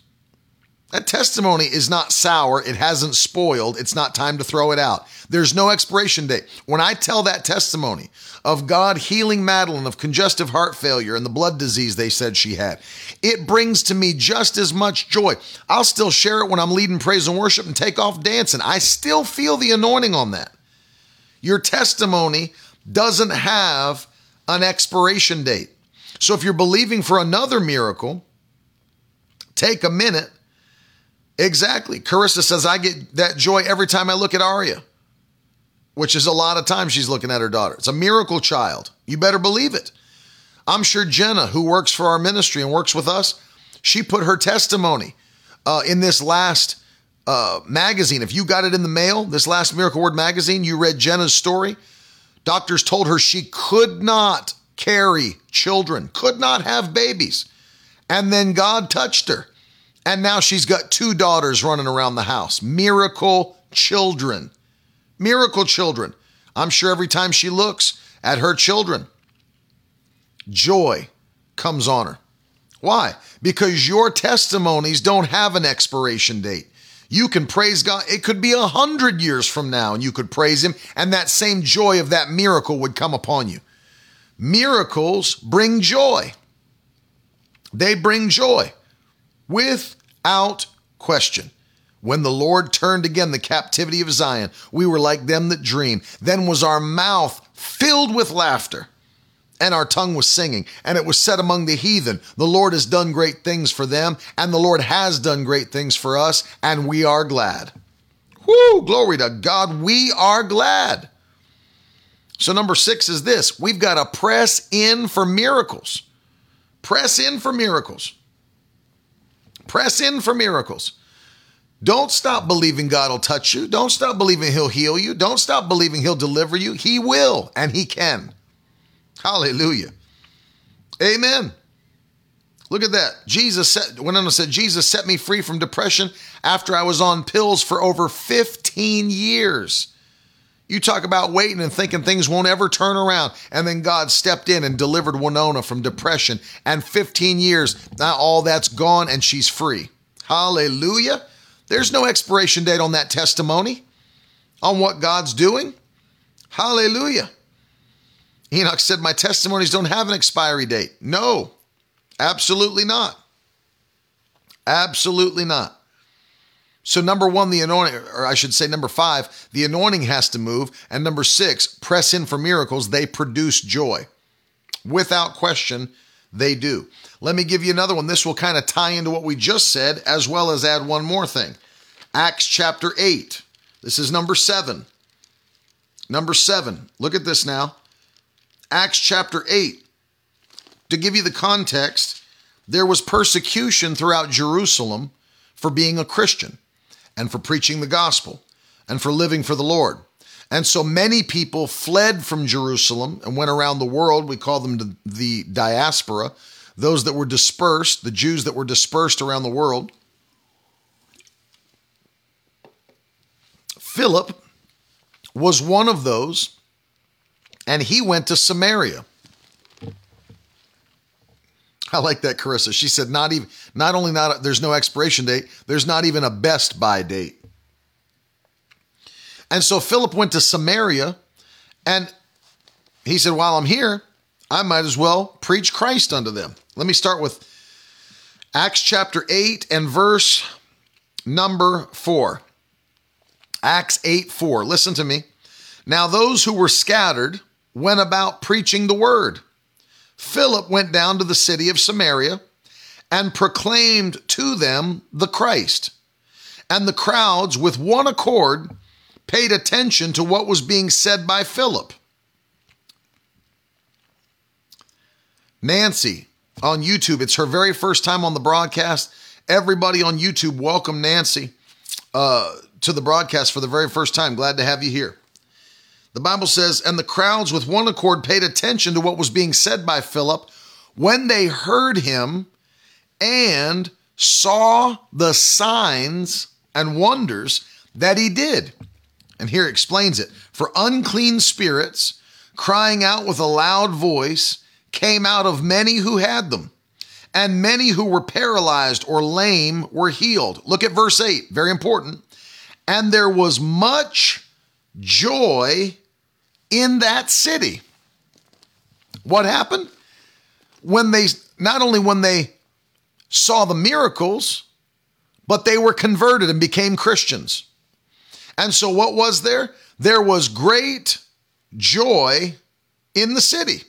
That testimony is not sour. It hasn't spoiled. It's not time to throw it out. There's no expiration date. When I tell that testimony of God healing Madeline of congestive heart failure and the blood disease they said she had, it brings to me just as much joy. I'll still share it when I'm leading praise and worship and take off dancing. I still feel the anointing on that. Your testimony doesn't have an expiration date. So if you're believing for another miracle, take a minute Exactly. Carissa says, I get that joy every time I look at Aria. which is a lot of times she's looking at her daughter. It's a miracle child. You better believe it. I'm sure Jenna, who works for our ministry and works with us, she put her testimony uh, in this last uh, magazine. If you got it in the mail, this last Miracle Word magazine, you read Jenna's story. Doctors told her she could not carry children, could not have babies. And then God touched her. And now she's got two daughters running around the house. Miracle children. Miracle children. I'm sure every time she looks at her children, joy comes on her. Why? Because your testimonies don't have an expiration date. You can praise God. It could be a hundred years from now, and you could praise Him, and that same joy of that miracle would come upon you. Miracles bring joy. They bring joy without question. When the Lord turned again the captivity of Zion, we were like them that dream. Then was our mouth filled with laughter and our tongue was singing. And it was said among the heathen, The Lord has done great things for them, and the Lord has done great things for us, and we are glad. Whoo, glory to God, we are glad. So, number six is this we've got to press in for miracles. Press in for miracles. Press in for miracles. Don't stop believing God will touch you. Don't stop believing He'll heal you. Don't stop believing He'll deliver you. He will and He can. Hallelujah. Amen. Look at that. Jesus set, went on and said, Jesus set me free from depression after I was on pills for over 15 years. You talk about waiting and thinking things won't ever turn around. And then God stepped in and delivered Winona from depression. And 15 years, now all that's gone and she's free. Hallelujah. There's no expiration date on that testimony, on what God's doing. Hallelujah. Enoch said, My testimonies don't have an expiry date. No, absolutely not. Absolutely not. So, number one, the anointing, or I should say, number five, the anointing has to move. And number six, press in for miracles. They produce joy. Without question, they do. Let me give you another one. This will kind of tie into what we just said, as well as add one more thing. Acts chapter 8. This is number seven. Number seven. Look at this now. Acts chapter 8. To give you the context, there was persecution throughout Jerusalem for being a Christian and for preaching the gospel and for living for the Lord. And so many people fled from Jerusalem and went around the world. We call them the diaspora, those that were dispersed, the Jews that were dispersed around the world. Philip was one of those and he went to Samaria. I like that, Carissa. She said, not even, not only not, there's no expiration date, there's not even a best by date. And so Philip went to Samaria and he said, while I'm here, I might as well preach Christ unto them. Let me start with Acts chapter 8 and verse number 4. Acts 8 4. Listen to me. Now, those who were scattered, went about preaching the word. Philip went down to the city of Samaria and proclaimed to them the Christ. And the crowds, with one accord, paid attention to what was being said by Philip. Nancy on YouTube, it's her very first time on the broadcast. Everybody on YouTube, welcome Nancy uh, to the broadcast for the very first time. Glad to have you here. The Bible says, and the crowds with one accord paid attention to what was being said by Philip when they heard him and saw the signs and wonders that he did. And here explains it For unclean spirits, crying out with a loud voice, came out of many who had them, and many who were paralyzed or lame were healed. Look at verse 8, very important. And there was much joy in that city. What happened? When they, not only when they saw the miracles, but they were converted and became Christians. And so, what was there? There was great joy in the city.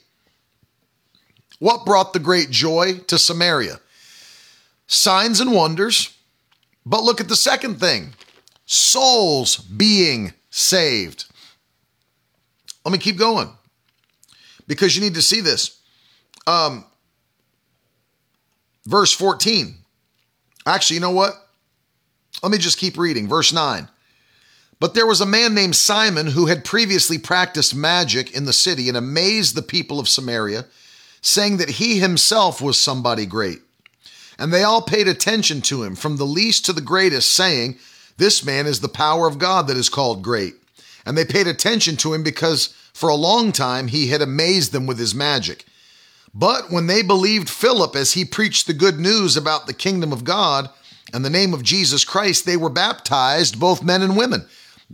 What brought the great joy to Samaria? Signs and wonders. But look at the second thing souls being saved. Let me keep going because you need to see this. Um, verse 14. Actually, you know what? Let me just keep reading. Verse 9. But there was a man named Simon who had previously practiced magic in the city and amazed the people of Samaria, saying that he himself was somebody great. And they all paid attention to him, from the least to the greatest, saying, This man is the power of God that is called great. And they paid attention to him because for a long time he had amazed them with his magic. But when they believed Philip as he preached the good news about the kingdom of God and the name of Jesus Christ, they were baptized, both men and women.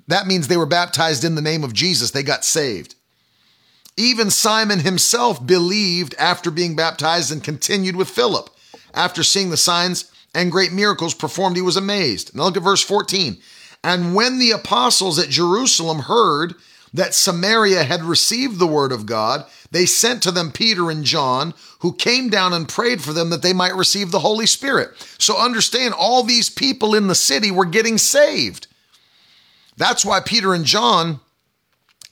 That means they were baptized in the name of Jesus. They got saved. Even Simon himself believed after being baptized and continued with Philip. After seeing the signs and great miracles performed, he was amazed. Now look at verse 14. And when the apostles at Jerusalem heard that Samaria had received the word of God, they sent to them Peter and John, who came down and prayed for them that they might receive the Holy Spirit. So understand, all these people in the city were getting saved. That's why Peter and John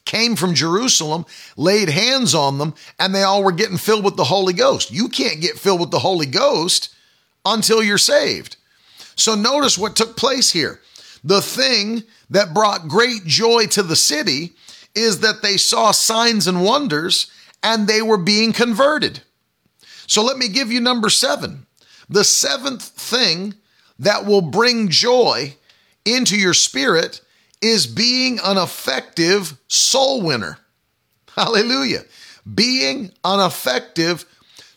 came from Jerusalem, laid hands on them, and they all were getting filled with the Holy Ghost. You can't get filled with the Holy Ghost until you're saved. So notice what took place here. The thing that brought great joy to the city is that they saw signs and wonders and they were being converted. So let me give you number seven. The seventh thing that will bring joy into your spirit is being an effective soul winner. Hallelujah. Being an effective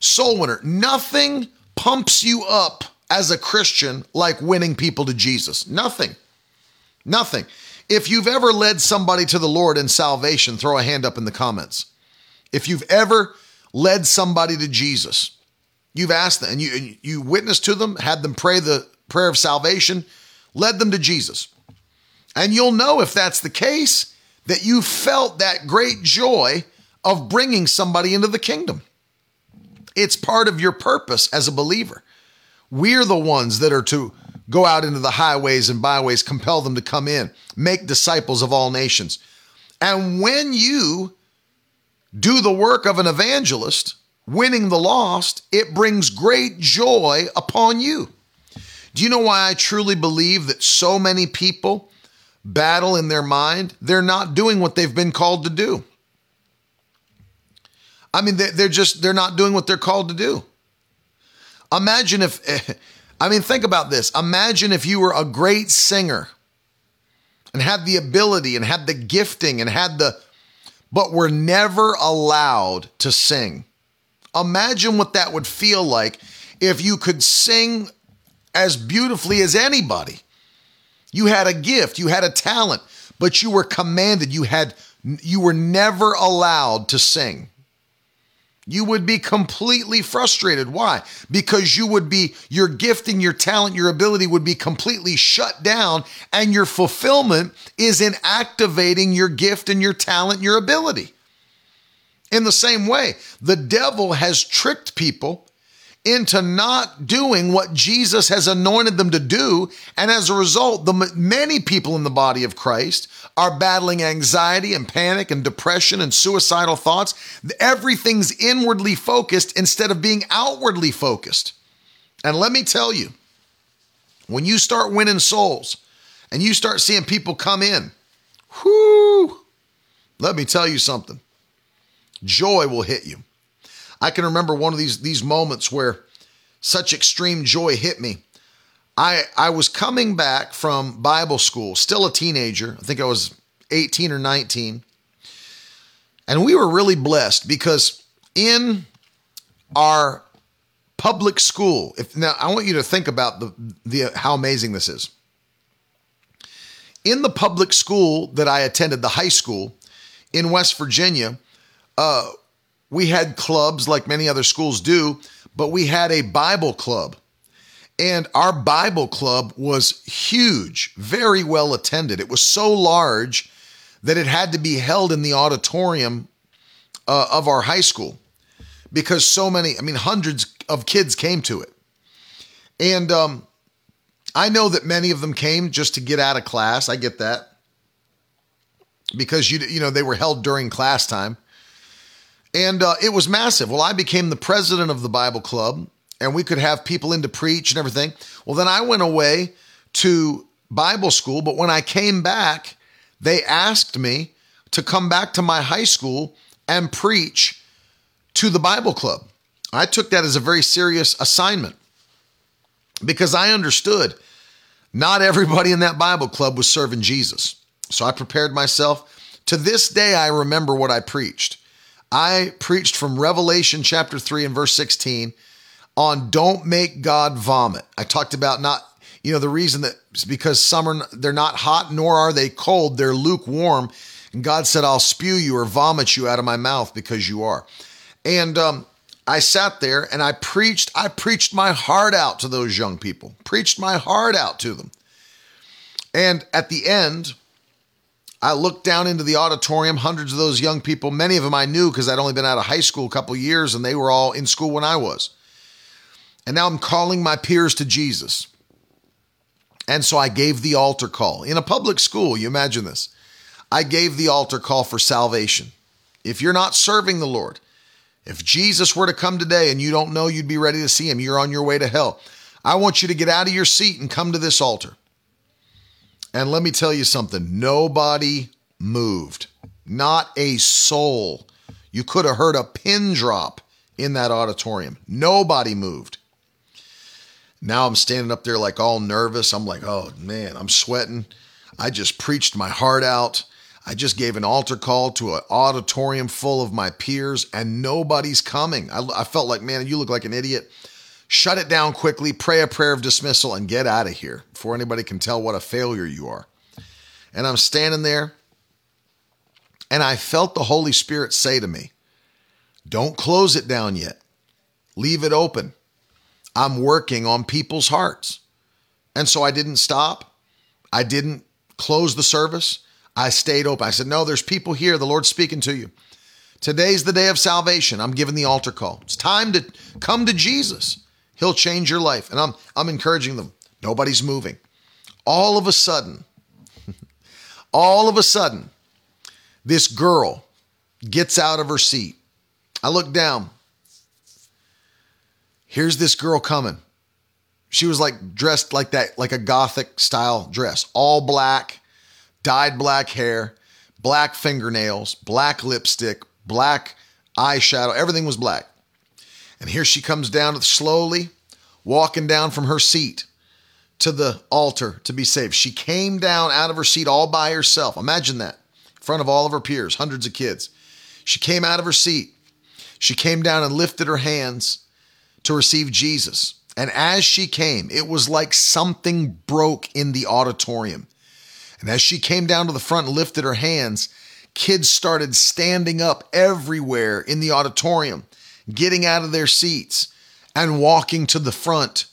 soul winner. Nothing pumps you up as a Christian like winning people to Jesus. Nothing. Nothing. If you've ever led somebody to the Lord in salvation, throw a hand up in the comments. If you've ever led somebody to Jesus, you've asked them and you you witnessed to them, had them pray the prayer of salvation, led them to Jesus. And you'll know if that's the case that you felt that great joy of bringing somebody into the kingdom. It's part of your purpose as a believer. We're the ones that are to go out into the highways and byways, compel them to come in, make disciples of all nations. And when you do the work of an evangelist, winning the lost, it brings great joy upon you. Do you know why I truly believe that so many people battle in their mind, they're not doing what they've been called to do. I mean, they're just, they're not doing what they're called to do. Imagine if, I mean, think about this. Imagine if you were a great singer and had the ability and had the gifting and had the, but were never allowed to sing. Imagine what that would feel like if you could sing as beautifully as anybody you had a gift, you had a talent, but you were commanded, you had you were never allowed to sing. You would be completely frustrated. Why? Because you would be, your gift and your talent, your ability would be completely shut down, and your fulfillment is in activating your gift and your talent, your ability. In the same way, the devil has tricked people into not doing what Jesus has anointed them to do. And as a result, the many people in the body of Christ are battling anxiety and panic and depression and suicidal thoughts. Everything's inwardly focused instead of being outwardly focused. And let me tell you, when you start winning souls and you start seeing people come in, whoo, let me tell you something. Joy will hit you. I can remember one of these these moments where such extreme joy hit me. I I was coming back from Bible school, still a teenager. I think I was 18 or 19. And we were really blessed because in our public school, if now I want you to think about the, the how amazing this is. In the public school that I attended, the high school in West Virginia, uh, we had clubs like many other schools do, but we had a Bible club. And our Bible club was huge, very well attended. It was so large that it had to be held in the auditorium uh, of our high school because so many, I mean, hundreds of kids came to it. And um, I know that many of them came just to get out of class. I get that. because you you know they were held during class time, and uh, it was massive. Well, I became the president of the Bible club, and we could have people in to preach and everything. Well, then I went away to Bible school, but when I came back, they asked me to come back to my high school and preach to the Bible club. I took that as a very serious assignment because I understood not everybody in that Bible club was serving Jesus. So I prepared myself. To this day, I remember what I preached. I preached from Revelation chapter 3 and verse 16 on don't make God vomit. I talked about not, you know, the reason that is because are, they're not hot nor are they cold, they're lukewarm. And God said, I'll spew you or vomit you out of my mouth because you are. And um, I sat there and I preached, I preached my heart out to those young people, preached my heart out to them. And at the end, I looked down into the auditorium, hundreds of those young people, many of them I knew because I'd only been out of high school a couple years and they were all in school when I was. And now I'm calling my peers to Jesus. And so I gave the altar call in a public school. You imagine this. I gave the altar call for salvation. If you're not serving the Lord, if Jesus were to come today and you don't know you'd be ready to see him, you're on your way to hell. I want you to get out of your seat and come to this altar. And let me tell you something nobody moved, not a soul. You could have heard a pin drop in that auditorium. Nobody moved. Now I'm standing up there like all nervous. I'm like, oh man, I'm sweating. I just preached my heart out. I just gave an altar call to an auditorium full of my peers and nobody's coming. I, I, felt like, man, you look like an idiot. Shut it down quickly, pray a prayer of dismissal, and get out of here before anybody can tell what a failure you are. And I'm standing there and I felt the Holy Spirit say to me, Don't close it down yet, leave it open. I'm working on people's hearts. And so I didn't stop. I didn't close the service. I stayed open. I said, No, there's people here. The Lord's speaking to you. Today's the day of salvation. I'm giving the altar call. It's time to come to Jesus. He'll change your life. And I'm, I'm encouraging them. Nobody's moving. All of a sudden, all of a sudden, this girl gets out of her seat. I look down. Here's this girl coming. She was like dressed like that, like a gothic style dress, all black, dyed black hair, black fingernails, black lipstick, black eyeshadow. Everything was black. And here she comes down slowly, walking down from her seat to the altar to be saved. She came down out of her seat all by herself. Imagine that, in front of all of her peers, hundreds of kids. She came out of her seat. She came down and lifted her hands to receive Jesus. And as she came, it was like something broke in the auditorium. And as she came down to the front and lifted her hands, kids started standing up everywhere in the auditorium, getting out of their seats and walking to the front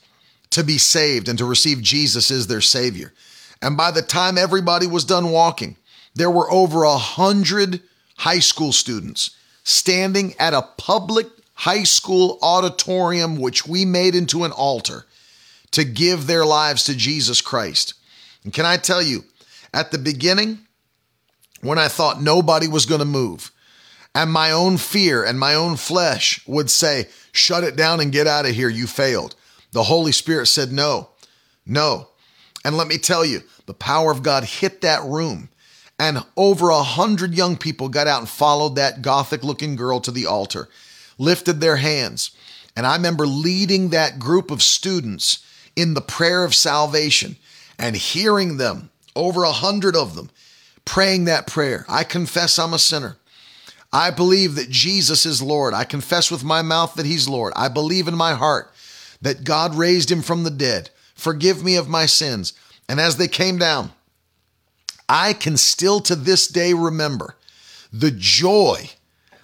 to be saved and to receive Jesus as their Savior. And by the time everybody was done walking, there were over a hundred high school students standing at a public high school auditorium, which we made into an altar to give their lives to Jesus Christ. And can I tell you, at the beginning, when I thought nobody was going to move, and my own fear and my own flesh would say, Shut it down and get out of here, you failed. The Holy Spirit said, No, no. And let me tell you, the power of God hit that room. And over a hundred young people got out and followed that gothic looking girl to the altar, lifted their hands. And I remember leading that group of students in the prayer of salvation and hearing them, over a hundred of them, praying that prayer. I confess I'm a sinner. I believe that Jesus is Lord. I confess with my mouth that He's Lord. I believe in my heart that God raised Him from the dead. Forgive me of my sins. And as they came down, I can still to this day remember the joy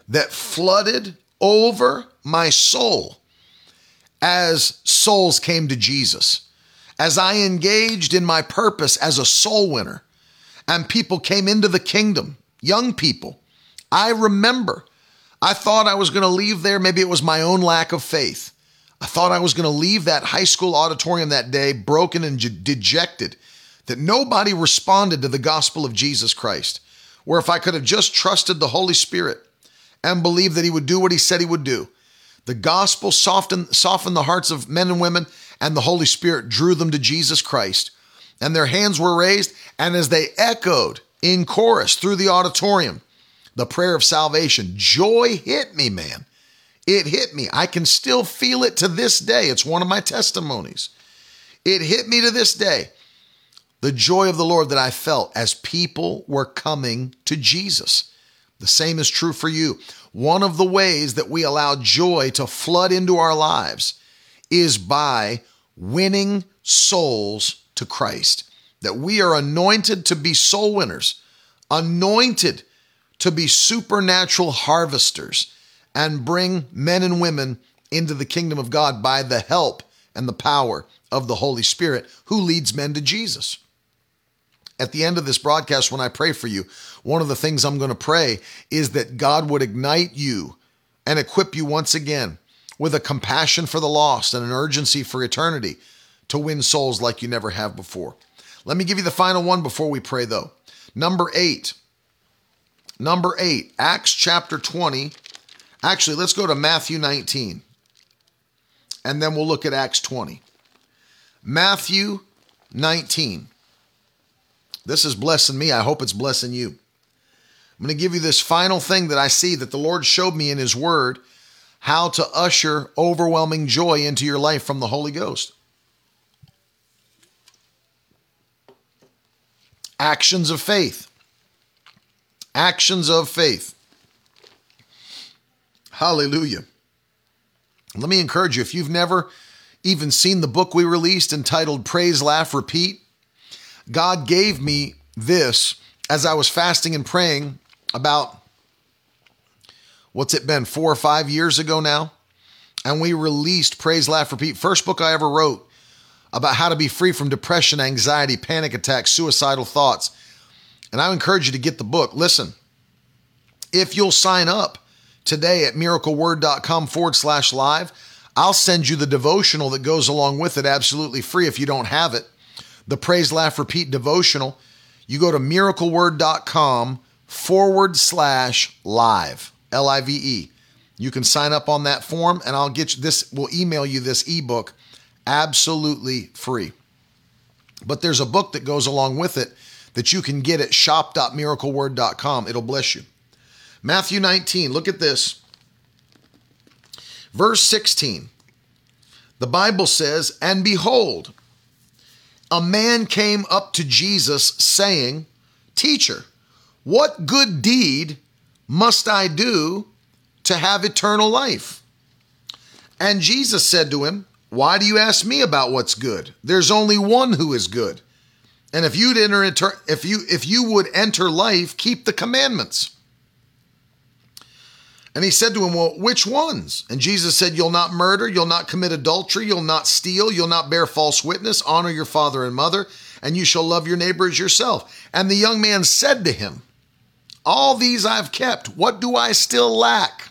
that flooded over my soul as souls came to Jesus, as I engaged in my purpose as a soul winner, and people came into the kingdom, young people I remember I thought I was going to leave there. Maybe it was my own lack of faith. I thought I was going to leave that high school auditorium that day broken and dejected that nobody responded to the gospel of Jesus Christ. where if I could have just trusted the Holy Spirit and believed that He would do what He said He would do, the gospel softened, softened the hearts of men and women, and the Holy Spirit drew them to Jesus Christ. And their hands were raised, and as they echoed in chorus through the auditorium, the prayer of salvation, joy hit me, man. It hit me. I can still feel it to this day. It's one of my testimonies. It hit me to this day. The joy of the Lord that I felt as people were coming to Jesus. The same is true for you. One of the ways that we allow joy to flood into our lives is by winning souls to Christ. That we are anointed to be soul winners, anointed to be supernatural harvesters and bring men and women into the kingdom of God by the help and the power of the Holy Spirit who leads men to Jesus. At the end of this broadcast, when I pray for you, one of the things I'm going to pray is that God would ignite you and equip you once again with a compassion for the lost and an urgency for eternity to win souls like you never have before. Let me give you the final one before we pray, though. Number eight. Number eight, Acts chapter 20. Actually, let's go to Matthew 19 and then we'll look at Acts 20. Matthew 19. This is blessing me. I hope it's blessing you. I'm going to give you this final thing that I see that the Lord showed me in His Word how to usher overwhelming joy into your life from the Holy Ghost. Actions of faith. Actions of faith. Hallelujah. Let me encourage you if you've never even seen the book we released entitled Praise, Laugh, Repeat, God gave me this as I was fasting and praying about what's it been, four or five years ago now? And we released Praise, Laugh, Repeat, first book I ever wrote about how to be free from depression, anxiety, panic attacks, suicidal thoughts. And I encourage you to get the book. Listen, if you'll sign up today at miracleword.com forward slash live, I'll send you the devotional that goes along with it absolutely free if you don't have it. The Praise, Laugh, Repeat devotional. You go to miracleword.com forward slash live, L I V E. You can sign up on that form and I'll get you this, we'll email you this ebook absolutely free. But there's a book that goes along with it that you can get at shop.miracleword.com. It'll bless you. Matthew 19, look at this. Verse 16, the Bible says, And behold, a man came up to Jesus saying, Teacher, what good deed must I do to have eternal life? And Jesus said to him, Why do you ask me about what's good? There's only one who is good. And if you'd enter if you if you would enter life, keep the commandments. And he said to him, Well, which ones? And Jesus said, You'll not murder, you'll not commit adultery, you'll not steal, you'll not bear false witness, honor your father and mother, and you shall love your neighbor as yourself. And the young man said to him, All these I've kept. What do I still lack?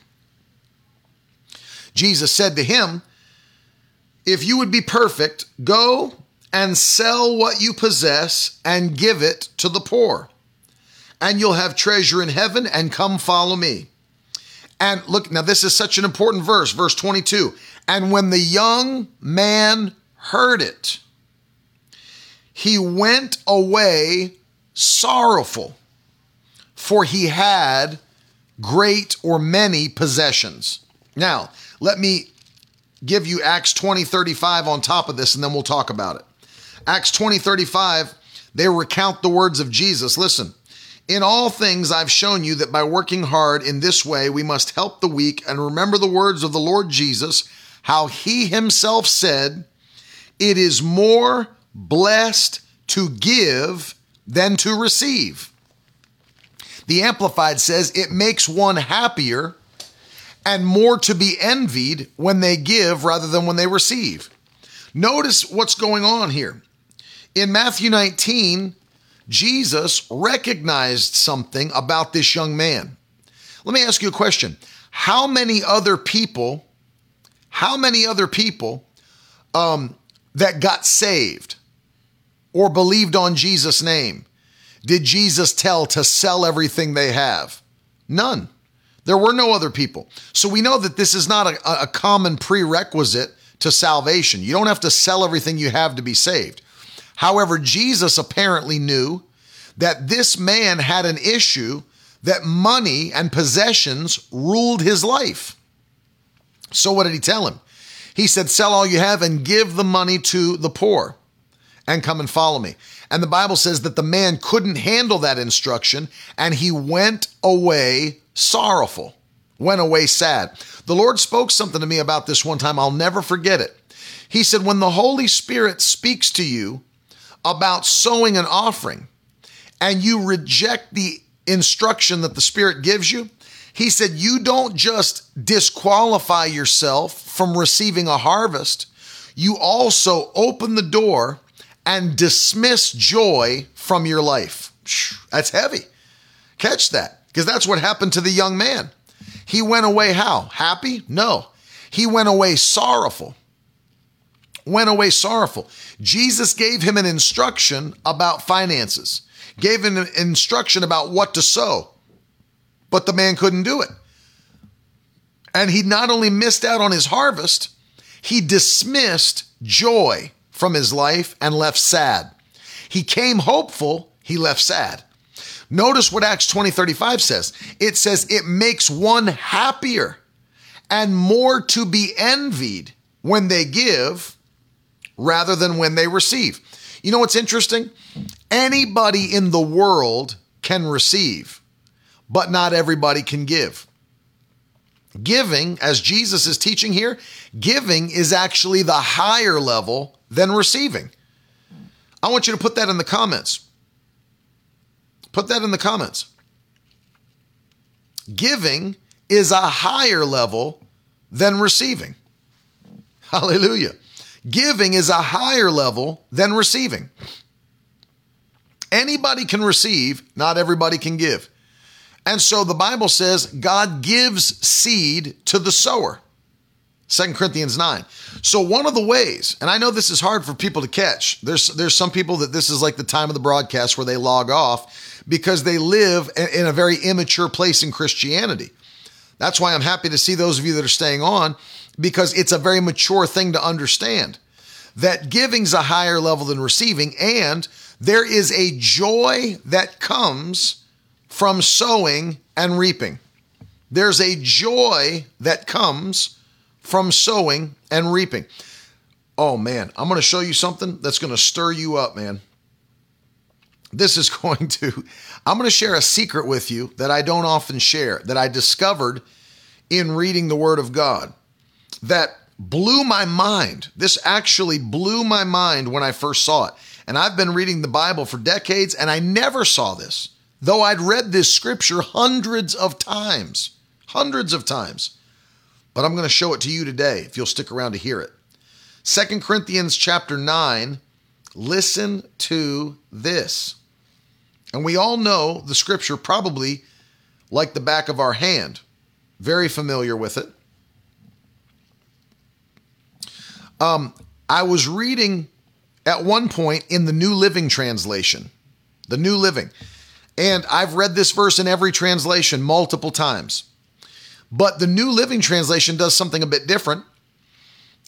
Jesus said to him, If you would be perfect, go and sell what you possess and give it to the poor, and you'll have treasure in heaven, and come follow me. And look, now this is such an important verse, verse 22. And when the young man heard it, he went away sorrowful, for he had great or many possessions. Now, let me give you Acts 20 35 on top of this, and then we'll talk about it. Acts 20 35, they recount the words of Jesus. Listen, in all things, I've shown you that by working hard in this way, we must help the weak and remember the words of the Lord Jesus, how he himself said, It is more blessed to give than to receive. The Amplified says it makes one happier and more to be envied when they give rather than when they receive. Notice what's going on here. In Matthew 19, Jesus recognized something about this young man. Let me ask you a question. How many other people, how many other people um, that got saved or believed on Jesus' name did Jesus tell to sell everything they have? None. There were no other people. So we know that this is not a, a common prerequisite to salvation. You don't have to sell everything you have to be saved. However, Jesus apparently knew that this man had an issue that money and possessions ruled his life. So, what did he tell him? He said, Sell all you have and give the money to the poor and come and follow me. And the Bible says that the man couldn't handle that instruction and he went away sorrowful, went away sad. The Lord spoke something to me about this one time. I'll never forget it. He said, When the Holy Spirit speaks to you about sowing an offering and you reject the instruction that the Spirit gives you, he said, You don't just disqualify yourself from receiving a harvest, you also open the door and dismiss joy from your life. That's heavy. Catch that, because that's what happened to the young man. He went away how? Happy? No. He went away sorrowful. Went away sorrowful. Jesus gave him an instruction about finances, gave him an instruction about what to sow but the man couldn't do it. And he not only missed out on his harvest, he dismissed joy from his life and left sad. He came hopeful, he left sad. Notice what Acts 20 35 says. It says, It makes one happier and more to be envied when they give rather than when they receive. You know what's interesting? Anybody in the world can receive but not everybody can give. Giving, as Jesus is teaching here, giving is actually the higher level than receiving. I want you to put that in the comments. Put that in the comments. Giving is a higher level than receiving. Hallelujah. Giving is a higher level than receiving. Anybody can receive, not everybody can give. And so the Bible says God gives seed to the sower. 2 Corinthians 9. So one of the ways, and I know this is hard for people to catch. There's there's some people that this is like the time of the broadcast where they log off because they live in a very immature place in Christianity. That's why I'm happy to see those of you that are staying on because it's a very mature thing to understand that giving's a higher level than receiving and there is a joy that comes from sowing and reaping. There's a joy that comes from sowing and reaping. Oh man, I'm going to show you something that's going to stir you up, man. This is going to, I'm going to share a secret with you that I don't often share, that I discovered in reading the Word of God that blew my mind. This actually blew my mind when I first saw it. And I've been reading the Bible for decades and I never saw this though I'd read this scripture hundreds of times, hundreds of times. But I'm going to show it to you today if you'll stick around to hear it. Second Corinthians chapter 9, listen to this. And we all know the scripture probably like the back of our hand, very familiar with it. Um, I was reading at one point in the New Living Translation, the New Living. And I've read this verse in every translation multiple times. But the New Living Translation does something a bit different.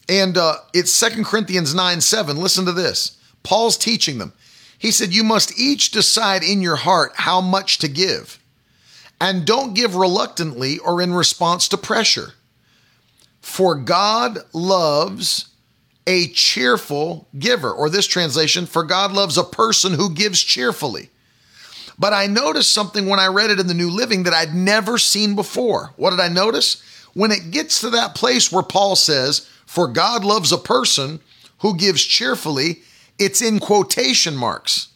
And uh, it's Second Corinthians 9 7. Listen to this. Paul's teaching them. He said, You must each decide in your heart how much to give. And don't give reluctantly or in response to pressure. For God loves a cheerful giver. Or this translation, for God loves a person who gives cheerfully. But I noticed something when I read it in the New Living that I'd never seen before. What did I notice? When it gets to that place where Paul says, For God loves a person who gives cheerfully, it's in quotation marks.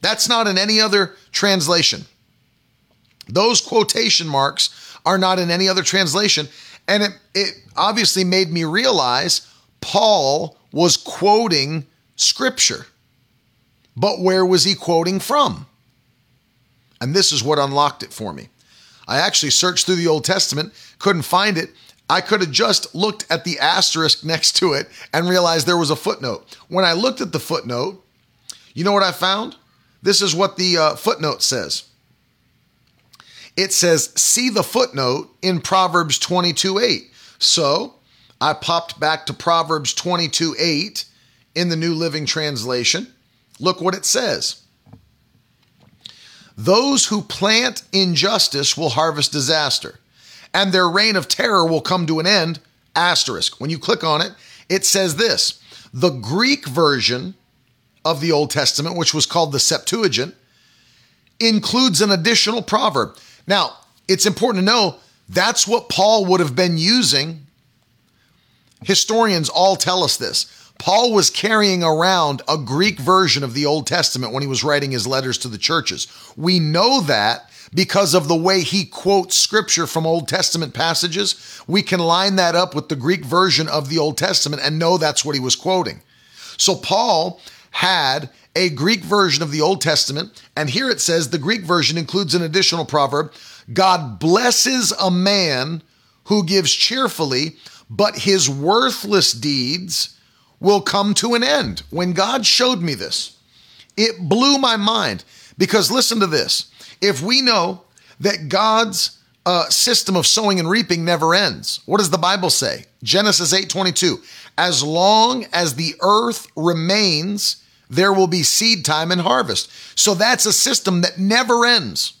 That's not in any other translation. Those quotation marks are not in any other translation. And it, it obviously made me realize Paul was quoting scripture. But where was he quoting from? And this is what unlocked it for me. I actually searched through the Old Testament, couldn't find it. I could have just looked at the asterisk next to it and realized there was a footnote. When I looked at the footnote, you know what I found? This is what the uh, footnote says. It says, see the footnote in Proverbs 22 8. So I popped back to Proverbs 22 8 in the New Living Translation. Look what it says. Those who plant injustice will harvest disaster, and their reign of terror will come to an end. Asterisk. When you click on it, it says this the Greek version of the Old Testament, which was called the Septuagint, includes an additional proverb. Now, it's important to know that's what Paul would have been using. Historians all tell us this. Paul was carrying around a Greek version of the Old Testament when he was writing his letters to the churches. We know that because of the way he quotes scripture from Old Testament passages. We can line that up with the Greek version of the Old Testament and know that's what he was quoting. So Paul had a Greek version of the Old Testament, and here it says the Greek version includes an additional proverb God blesses a man who gives cheerfully, but his worthless deeds will come to an end. When God showed me this, it blew my mind because listen to this. If we know that God's uh, system of sowing and reaping never ends, what does the Bible say? Genesis 8 22. As long as the earth remains, there will be seed time and harvest. So that's a system that never ends.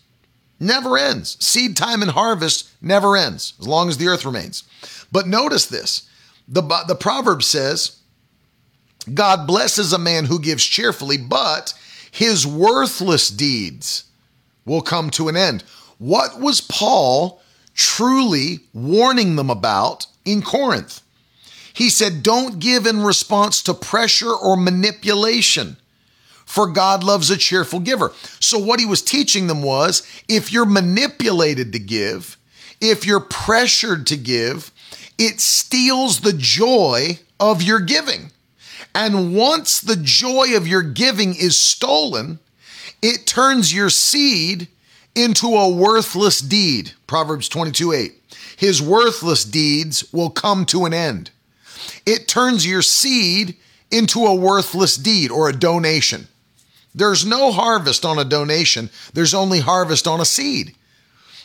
Never ends. Seed time and harvest never ends as long as the earth remains. But notice this the, the proverb says, God blesses a man who gives cheerfully, but his worthless deeds will come to an end. What was Paul truly warning them about in Corinth? He said, Don't give in response to pressure or manipulation, for God loves a cheerful giver. So, what he was teaching them was if you're manipulated to give, if you're pressured to give, it steals the joy of your giving. And once the joy of your giving is stolen, it turns your seed into a worthless deed. Proverbs 22 8. His worthless deeds will come to an end. It turns your seed into a worthless deed or a donation. There's no harvest on a donation, there's only harvest on a seed.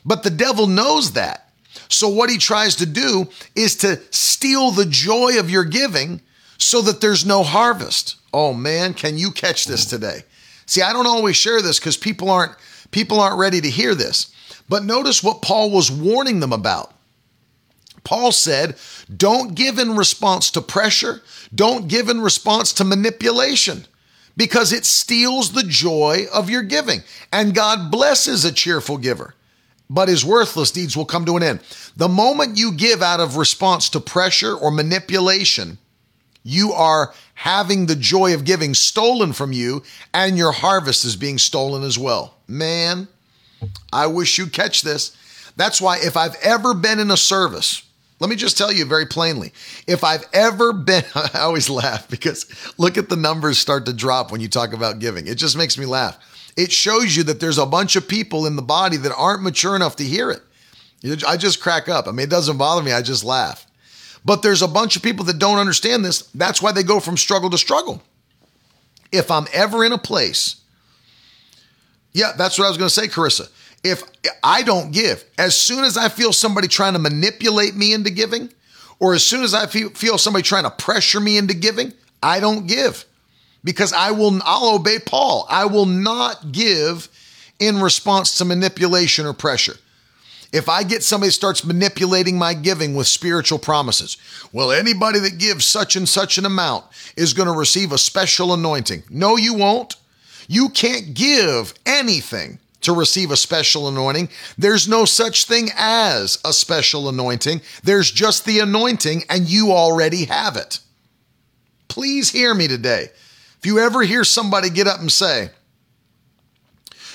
But the devil knows that. So, what he tries to do is to steal the joy of your giving so that there's no harvest. Oh man, can you catch this today? See, I don't always share this because people aren't people aren't ready to hear this. But notice what Paul was warning them about. Paul said, don't give in response to pressure, don't give in response to manipulation because it steals the joy of your giving. And God blesses a cheerful giver, but his worthless deeds will come to an end. The moment you give out of response to pressure or manipulation, you are having the joy of giving stolen from you, and your harvest is being stolen as well. Man, I wish you'd catch this. That's why, if I've ever been in a service, let me just tell you very plainly if I've ever been, I always laugh because look at the numbers start to drop when you talk about giving. It just makes me laugh. It shows you that there's a bunch of people in the body that aren't mature enough to hear it. I just crack up. I mean, it doesn't bother me. I just laugh. But there's a bunch of people that don't understand this. That's why they go from struggle to struggle. If I'm ever in a place, yeah, that's what I was going to say, Carissa. If I don't give, as soon as I feel somebody trying to manipulate me into giving, or as soon as I feel, somebody trying to pressure me into giving, I don't give because I will I'll obey Paul. I will not give in response to manipulation or pressure. If I get somebody starts manipulating my giving with spiritual promises, well, anybody that gives such and such an amount is going to receive a special anointing. No, you won't. You can't give anything to receive a special anointing. There's no such thing as a special anointing. There's just the anointing, and you already have it. Please hear me today. If you ever hear somebody get up and say,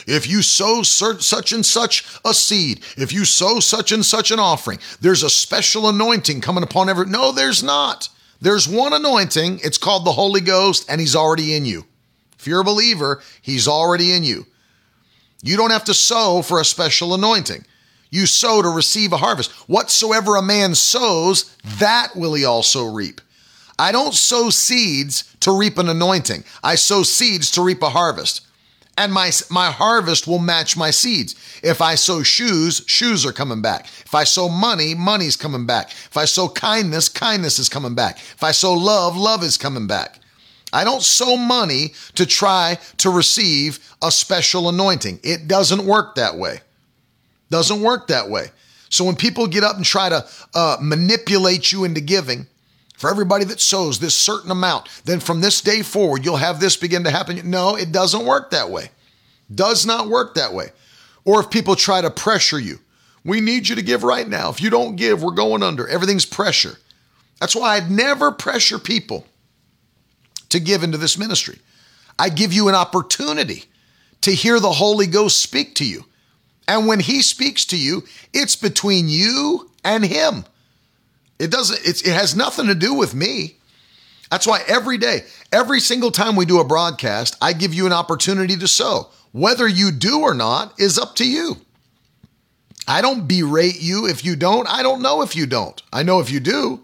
if you sow such and such a seed, if you sow such and such an offering, there's a special anointing coming upon every. No, there's not. There's one anointing. It's called the Holy Ghost, and He's already in you. If you're a believer, He's already in you. You don't have to sow for a special anointing. You sow to receive a harvest. Whatsoever a man sows, that will he also reap. I don't sow seeds to reap an anointing. I sow seeds to reap a harvest. and my my harvest will match my seeds. If I sow shoes, shoes are coming back. If I sow money, money's coming back. If I sow kindness, kindness is coming back. If I sow love, love is coming back. I don't sow money to try to receive a special anointing. It doesn't work that way. Doesn't work that way. So when people get up and try to uh, manipulate you into giving, for everybody that sows this certain amount, then from this day forward, you'll have this begin to happen. No, it doesn't work that way. Does not work that way. Or if people try to pressure you, we need you to give right now. If you don't give, we're going under. Everything's pressure. That's why I'd never pressure people to give into this ministry. I give you an opportunity to hear the Holy Ghost speak to you. And when he speaks to you, it's between you and him. It doesn't, it has nothing to do with me. That's why every day, every single time we do a broadcast, I give you an opportunity to sow. Whether you do or not is up to you. I don't berate you if you don't. I don't know if you don't. I know if you do.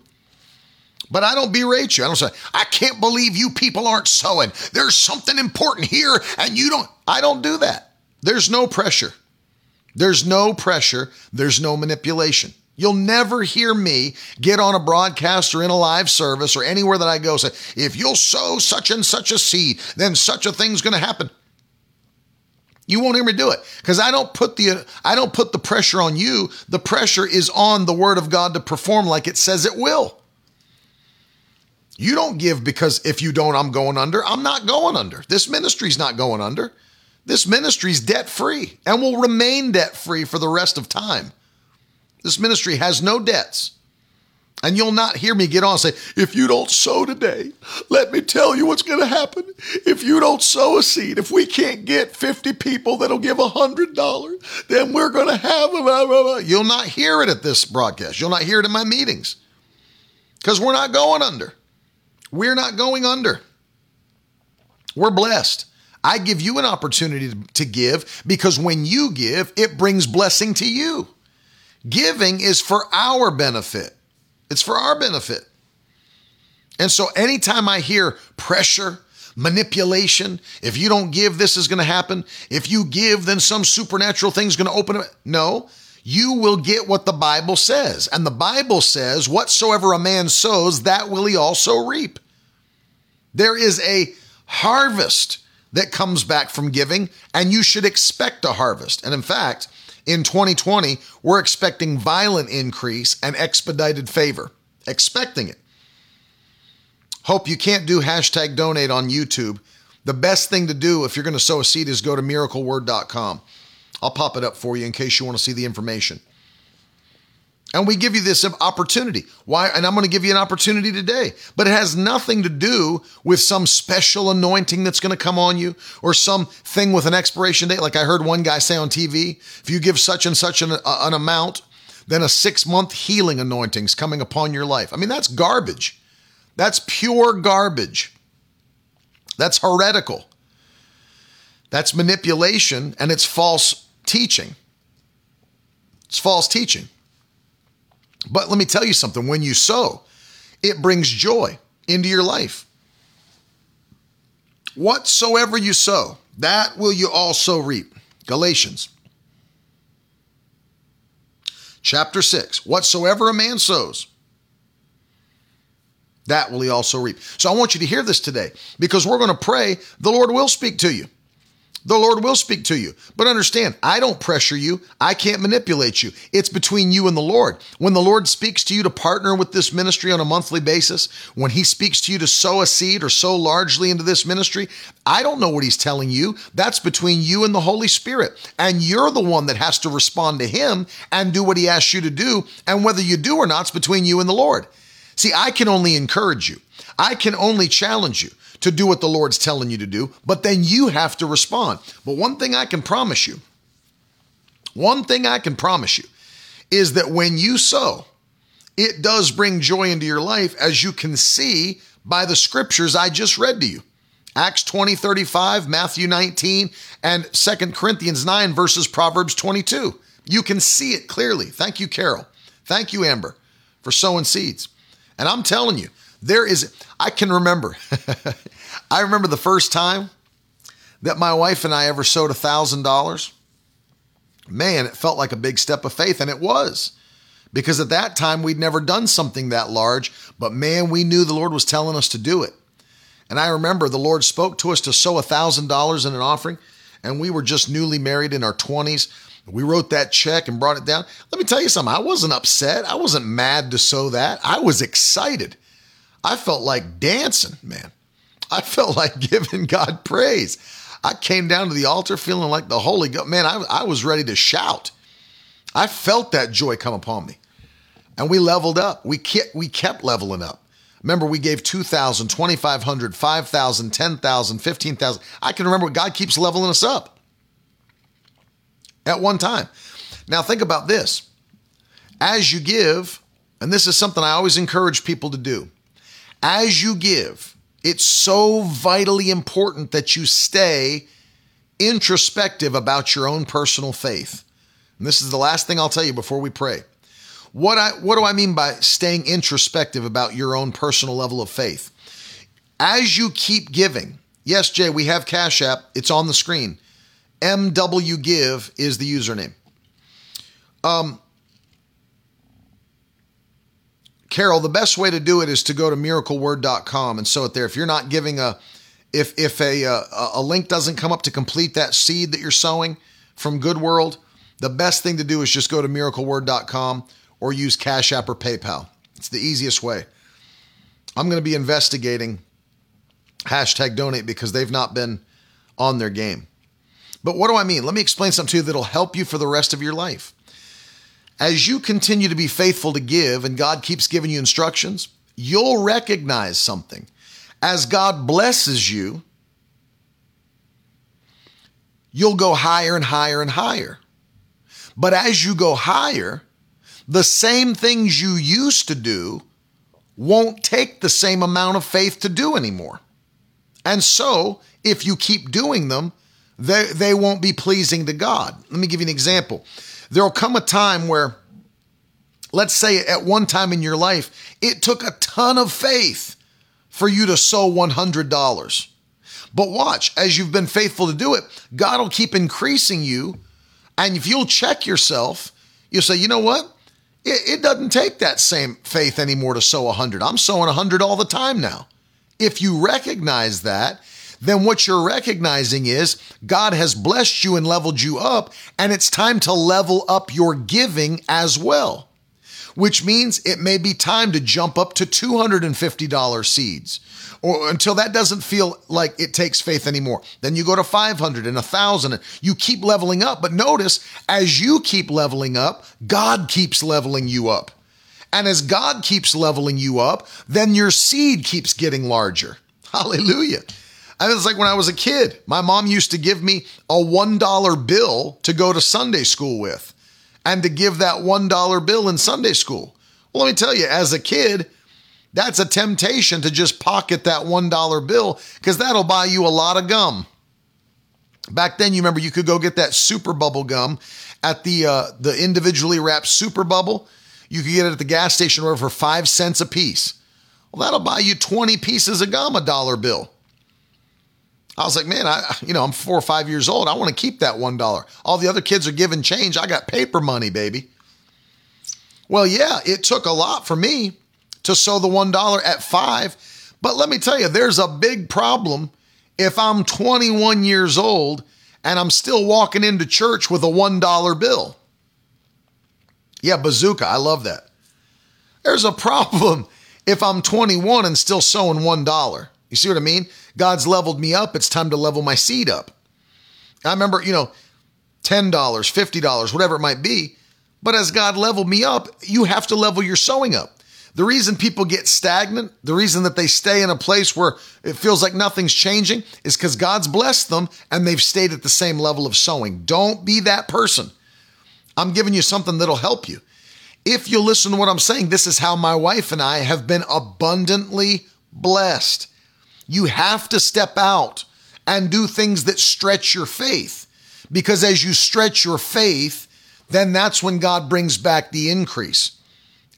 But I don't berate you. I don't say, I can't believe you people aren't sowing. There's something important here and you don't. I don't do that. There's no pressure. There's no pressure. There's no manipulation. You'll never hear me get on a broadcast or in a live service or anywhere that I go say, if you'll sow such and such a seed, then such a thing's going to happen. You won't hear me do it because I don't put the I don't put the pressure on you. The pressure is on the word of God to perform like it says it will. You don't give because if you don't, I'm going under. I'm not going under. This ministry's not going under. This ministry's debt free and will remain debt free for the rest of time. This ministry has no debts. And you'll not hear me get on and say, if you don't sow today, let me tell you what's going to happen. If you don't sow a seed, if we can't get 50 people that'll give $100, then we're going to have a blah, blah, blah. You'll not hear it at this broadcast. You'll not hear it in my meetings because we're not going under. We're not going under. We're blessed. I give you an opportunity to give because when you give, it brings blessing to you. Giving is for our benefit, it's for our benefit. And so anytime I hear pressure, manipulation, if you don't give, this is going to happen. If you give, then some supernatural thing's going to open up. No, you will get what the Bible says. And the Bible says, whatsoever a man sows, that will he also reap. There is a harvest that comes back from giving, and you should expect a harvest. And in fact, in 2020, we're expecting violent increase and expedited favor. Expecting it. Hope you can't do hashtag donate on YouTube. The best thing to do if you're going to sow a seed is go to miracleword.com. I'll pop it up for you in case you want to see the information. And we give you this opportunity. Why? And I'm going to give you an opportunity today. But it has nothing to do with some special anointing that's going to come on you or some thing with an expiration date. Like I heard one guy say on TV if you give such and such an, uh, an amount, then a six month healing anointing is coming upon your life. I mean, that's garbage. That's pure garbage. That's heretical. That's manipulation and it's false teaching. It's false teaching. But let me tell you something when you sow, it brings joy into your life. Whatsoever you sow, that will you also reap. Galatians chapter 6 Whatsoever a man sows, that will he also reap. So I want you to hear this today because we're going to pray, the Lord will speak to you. The Lord will speak to you. But understand, I don't pressure you. I can't manipulate you. It's between you and the Lord. When the Lord speaks to you to partner with this ministry on a monthly basis, when He speaks to you to sow a seed or sow largely into this ministry, I don't know what He's telling you. That's between you and the Holy Spirit. And you're the one that has to respond to Him and do what He asks you to do. And whether you do or not, it's between you and the Lord. See, I can only encourage you, I can only challenge you to do what the Lord's telling you to do, but then you have to respond. But one thing I can promise you, one thing I can promise you is that when you sow, it does bring joy into your life, as you can see by the scriptures I just read to you. Acts 20, 35, Matthew 19, and 2 Corinthians 9 verses Proverbs 22. You can see it clearly. Thank you, Carol. Thank you, Amber, for sowing seeds. And I'm telling you, there is, I can remember, I remember the first time that my wife and I ever sowed a $1,000? Man, it felt like a big step of faith, and it was. Because at that time, we'd never done something that large, but man, we knew the Lord was telling us to do it. And I remember the Lord spoke to us to sow a $1,000 in an offering, and we were just newly married in our 20s. We wrote that check and brought it down. Let me tell you something. I wasn't upset. I wasn't mad to sow that. I was excited. I felt like dancing, man. I felt like giving God praise. I came down to the altar feeling like the Holy Ghost. Man, I, I was ready to shout. I felt that joy come upon me. And we leveled up. We kept, we kept leveling up. Remember, we gave 2,000, 2,500, 5,000, 10,000, 15,000. I can remember God keeps leveling us up at one time. Now, think about this. As you give, and this is something I always encourage people to do, as you give, it's so vitally important that you stay introspective about your own personal faith. And this is the last thing I'll tell you before we pray. What I what do I mean by staying introspective about your own personal level of faith? As you keep giving, yes, Jay, we have Cash App. It's on the screen. MW Give is the username. Um, Carol, the best way to do it is to go to miracleword.com and sow it there. If you're not giving a, if if a, uh, a a link doesn't come up to complete that seed that you're sowing from Good World, the best thing to do is just go to miracleword.com or use Cash App or PayPal. It's the easiest way. I'm going to be investigating hashtag donate because they've not been on their game. But what do I mean? Let me explain something to you that'll help you for the rest of your life. As you continue to be faithful to give and God keeps giving you instructions, you'll recognize something. As God blesses you, you'll go higher and higher and higher. But as you go higher, the same things you used to do won't take the same amount of faith to do anymore. And so, if you keep doing them, they, they won't be pleasing to God. Let me give you an example. There'll come a time where, let's say at one time in your life, it took a ton of faith for you to sow $100. But watch, as you've been faithful to do it, God will keep increasing you. And if you'll check yourself, you'll say, you know what? It, it doesn't take that same faith anymore to sow 100. I'm sowing 100 all the time now. If you recognize that, then what you're recognizing is God has blessed you and leveled you up, and it's time to level up your giving as well. Which means it may be time to jump up to $250 seeds or until that doesn't feel like it takes faith anymore. Then you go to 500 and 1000 and you keep leveling up. But notice as you keep leveling up, God keeps leveling you up. And as God keeps leveling you up, then your seed keeps getting larger. Hallelujah. I mean, it's like when I was a kid, my mom used to give me a $1 bill to go to Sunday school with and to give that $1 bill in Sunday school. Well, let me tell you, as a kid, that's a temptation to just pocket that $1 bill because that'll buy you a lot of gum. Back then, you remember you could go get that super bubble gum at the uh, the individually wrapped super bubble. You could get it at the gas station for five cents a piece. Well, that'll buy you 20 pieces of gum, a dollar bill. I was like, man, I you know, I'm four or five years old. I want to keep that one dollar. All the other kids are giving change. I got paper money, baby. Well, yeah, it took a lot for me to sow the one dollar at five. But let me tell you, there's a big problem if I'm 21 years old and I'm still walking into church with a one dollar bill. Yeah, bazooka. I love that. There's a problem if I'm 21 and still one dollar. You see what I mean? God's leveled me up. It's time to level my seed up. I remember, you know, $10, $50, whatever it might be. But as God leveled me up, you have to level your sowing up. The reason people get stagnant, the reason that they stay in a place where it feels like nothing's changing, is because God's blessed them and they've stayed at the same level of sowing. Don't be that person. I'm giving you something that'll help you. If you listen to what I'm saying, this is how my wife and I have been abundantly blessed. You have to step out and do things that stretch your faith. Because as you stretch your faith, then that's when God brings back the increase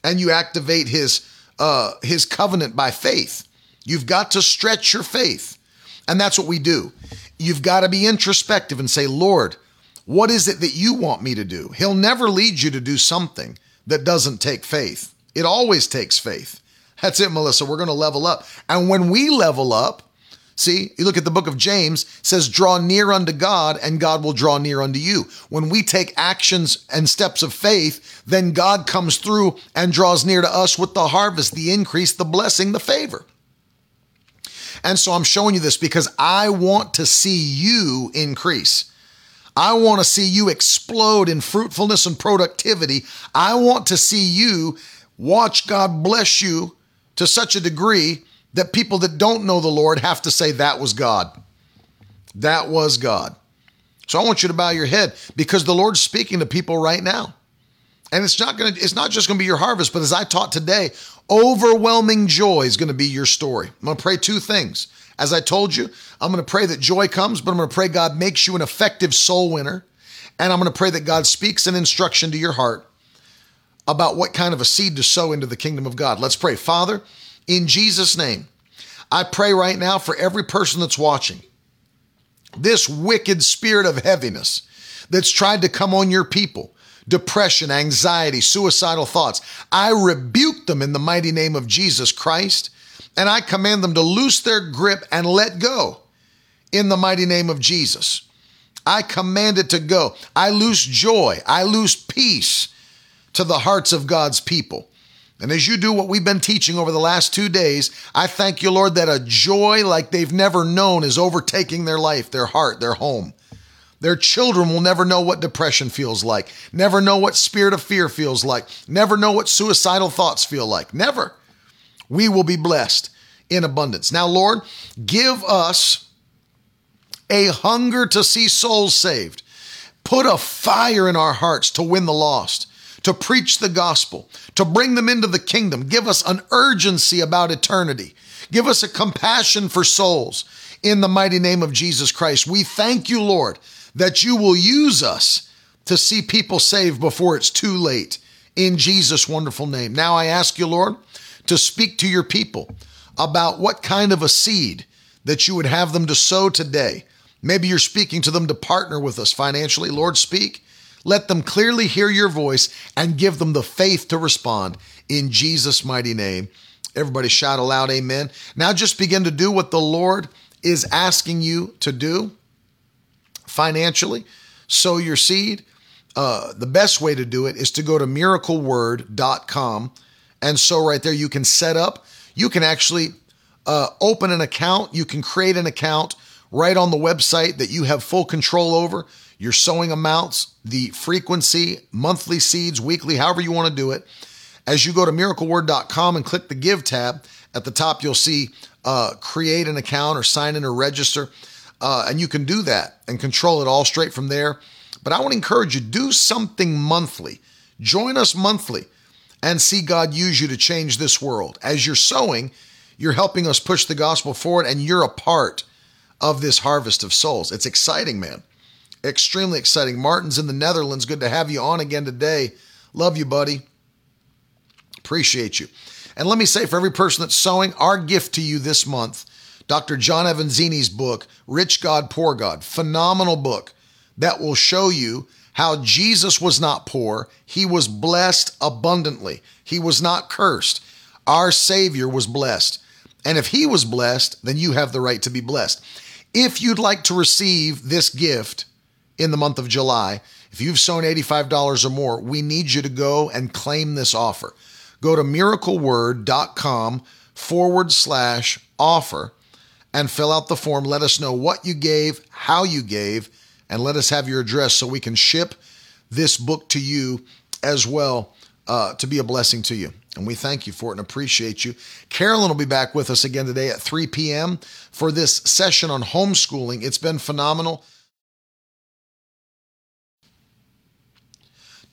and you activate his uh, his covenant by faith. You've got to stretch your faith. And that's what we do. you've got to be introspective and say, Lord, what is it that you want me to do? He'll never lead you to do something that doesn't take faith. It always takes faith. That's it, Melissa. We're going to level up. And when we level up, see, you look at the book of James, says, draw near unto God, and God will draw near unto you. When we take actions and steps of faith, then God comes through and draws near to us with the harvest, the increase, the blessing, the favor. And so I'm showing you this because I want to see you increase. I want to see you explode in fruitfulness and productivity. I want to see you watch God bless you to such a degree that people that don't know the Lord have to say, That was God. That was God. So I want you to bow your head because the Lord's speaking to people right now. And it's not going to it's not just going to be your harvest, but as I taught today, overwhelming joy is going to be your story. I'm going to pray two things. As I told you, I'm going to pray that joy comes, but I'm going to pray God makes you an effective soul winner. And I'm going to pray that God speaks an instruction to your heart about what kind of a seed to sow into the kingdom of God. Let's pray. Father, in Jesus' name, I pray right now for every person that's watching. This wicked spirit of heaviness that's tried to come on your people, depression, anxiety, suicidal thoughts, I rebuke them in the mighty name of Jesus Christ, and I command them to loose their grip and let go in the mighty name of Jesus. I command it to go. I lose joy. I lose peace to the hearts of God's people. And as you do what we've been teaching over the last two days, I thank you, Lord, that a joy like they've never known is overtaking their life, their heart, their home. Their children will never know what depression feels like, never know what spirit of fear feels like, never know what suicidal thoughts feel like. Never. We will be blessed in abundance. Now, Lord, give us a hunger to see souls saved. Put a fire in our hearts to win the lost to preach the gospel, to bring them into the kingdom. Give us an urgency about eternity. Give us a compassion for souls in the mighty name of Jesus Christ. We thank you, Lord, that you will use us to see people saved before it's too late. In Jesus' wonderful name. Now I ask you, Lord, to speak to your people about what kind of a seed that you would have them to sow today. Maybe you're speaking to them to partner with us financially. Lord, speak. Let them clearly hear your voice and give them the faith to respond in Jesus' mighty name. Everybody shout aloud, Amen. Now just begin to do what the Lord is asking you to do financially. Sow your seed. Uh, the best way to do it is to go to miracleword.com. And so, right there, you can set up, you can actually uh, open an account, you can create an account right on the website that you have full control over your sowing amounts, the frequency, monthly seeds, weekly, however you want to do it. As you go to miracleword.com and click the Give tab, at the top you'll see uh, create an account or sign in or register. Uh, and you can do that and control it all straight from there. But I want to encourage you do something monthly. Join us monthly and see God use you to change this world. As you're sowing, you're helping us push the gospel forward and you're a part of this harvest of souls. It's exciting, man extremely exciting. Martin's in the Netherlands. Good to have you on again today. Love you, buddy. Appreciate you. And let me say for every person that's sowing, our gift to you this month, Dr. John Avanzini's book, Rich God, Poor God, phenomenal book that will show you how Jesus was not poor. He was blessed abundantly. He was not cursed. Our Savior was blessed. And if he was blessed, then you have the right to be blessed. If you'd like to receive this gift, in the month of July. If you've sown $85 or more, we need you to go and claim this offer. Go to miracleword.com forward slash offer and fill out the form. Let us know what you gave, how you gave, and let us have your address so we can ship this book to you as well uh, to be a blessing to you. And we thank you for it and appreciate you. Carolyn will be back with us again today at 3 p.m. for this session on homeschooling. It's been phenomenal.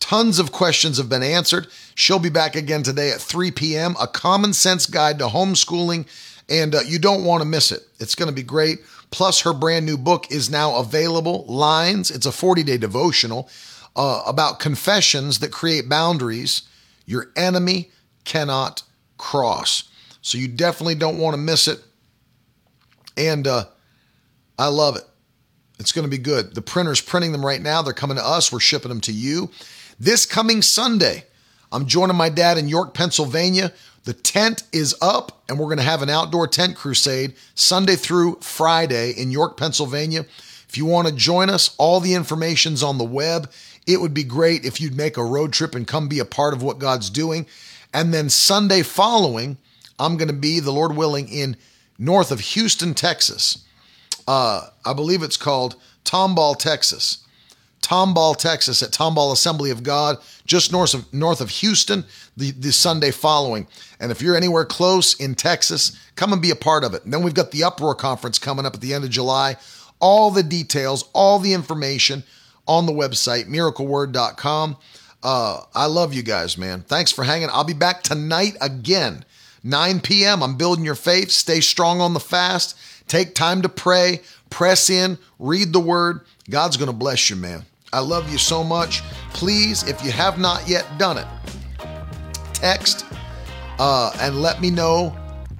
Tons of questions have been answered. She'll be back again today at 3 p.m. A common sense guide to homeschooling, and uh, you don't want to miss it. It's going to be great. Plus, her brand new book is now available. Lines, it's a 40 day devotional uh, about confessions that create boundaries your enemy cannot cross. So, you definitely don't want to miss it. And uh, I love it. It's going to be good. The printer's printing them right now. They're coming to us. We're shipping them to you. This coming Sunday, I'm joining my dad in York, Pennsylvania. The tent is up, and we're going to have an outdoor tent crusade Sunday through Friday in York, Pennsylvania. If you want to join us, all the information's on the web. It would be great if you'd make a road trip and come be a part of what God's doing. And then Sunday following, I'm going to be, the Lord willing, in north of Houston, Texas. Uh, I believe it's called Tomball, Texas. Tomball, Texas, at Tomball Assembly of God, just north of north of Houston, the, the Sunday following. And if you're anywhere close in Texas, come and be a part of it. And then we've got the Uproar Conference coming up at the end of July. All the details, all the information on the website, miracleword.com. Uh, I love you guys, man. Thanks for hanging. I'll be back tonight again, 9 p.m. I'm building your faith. Stay strong on the fast. Take time to pray, press in, read the word. God's going to bless you, man. I love you so much. Please, if you have not yet done it, text uh, and let me know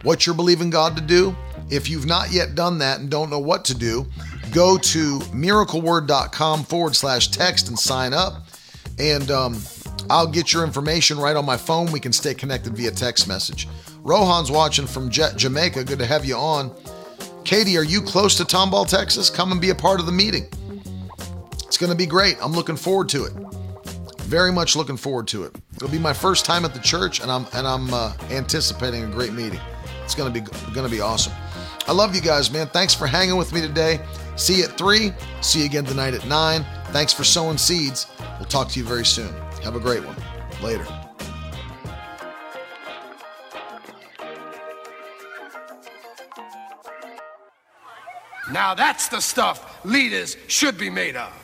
what you're believing God to do. If you've not yet done that and don't know what to do, go to miracleword.com forward slash text and sign up. And um, I'll get your information right on my phone. We can stay connected via text message. Rohan's watching from J- Jamaica. Good to have you on. Katie, are you close to Tomball, Texas? Come and be a part of the meeting. It's going to be great. I'm looking forward to it. Very much looking forward to it. It'll be my first time at the church, and I'm and I'm uh, anticipating a great meeting. It's going to be going to be awesome. I love you guys, man. Thanks for hanging with me today. See you at three. See you again tonight at nine. Thanks for sowing seeds. We'll talk to you very soon. Have a great one. Later. Now that's the stuff leaders should be made of.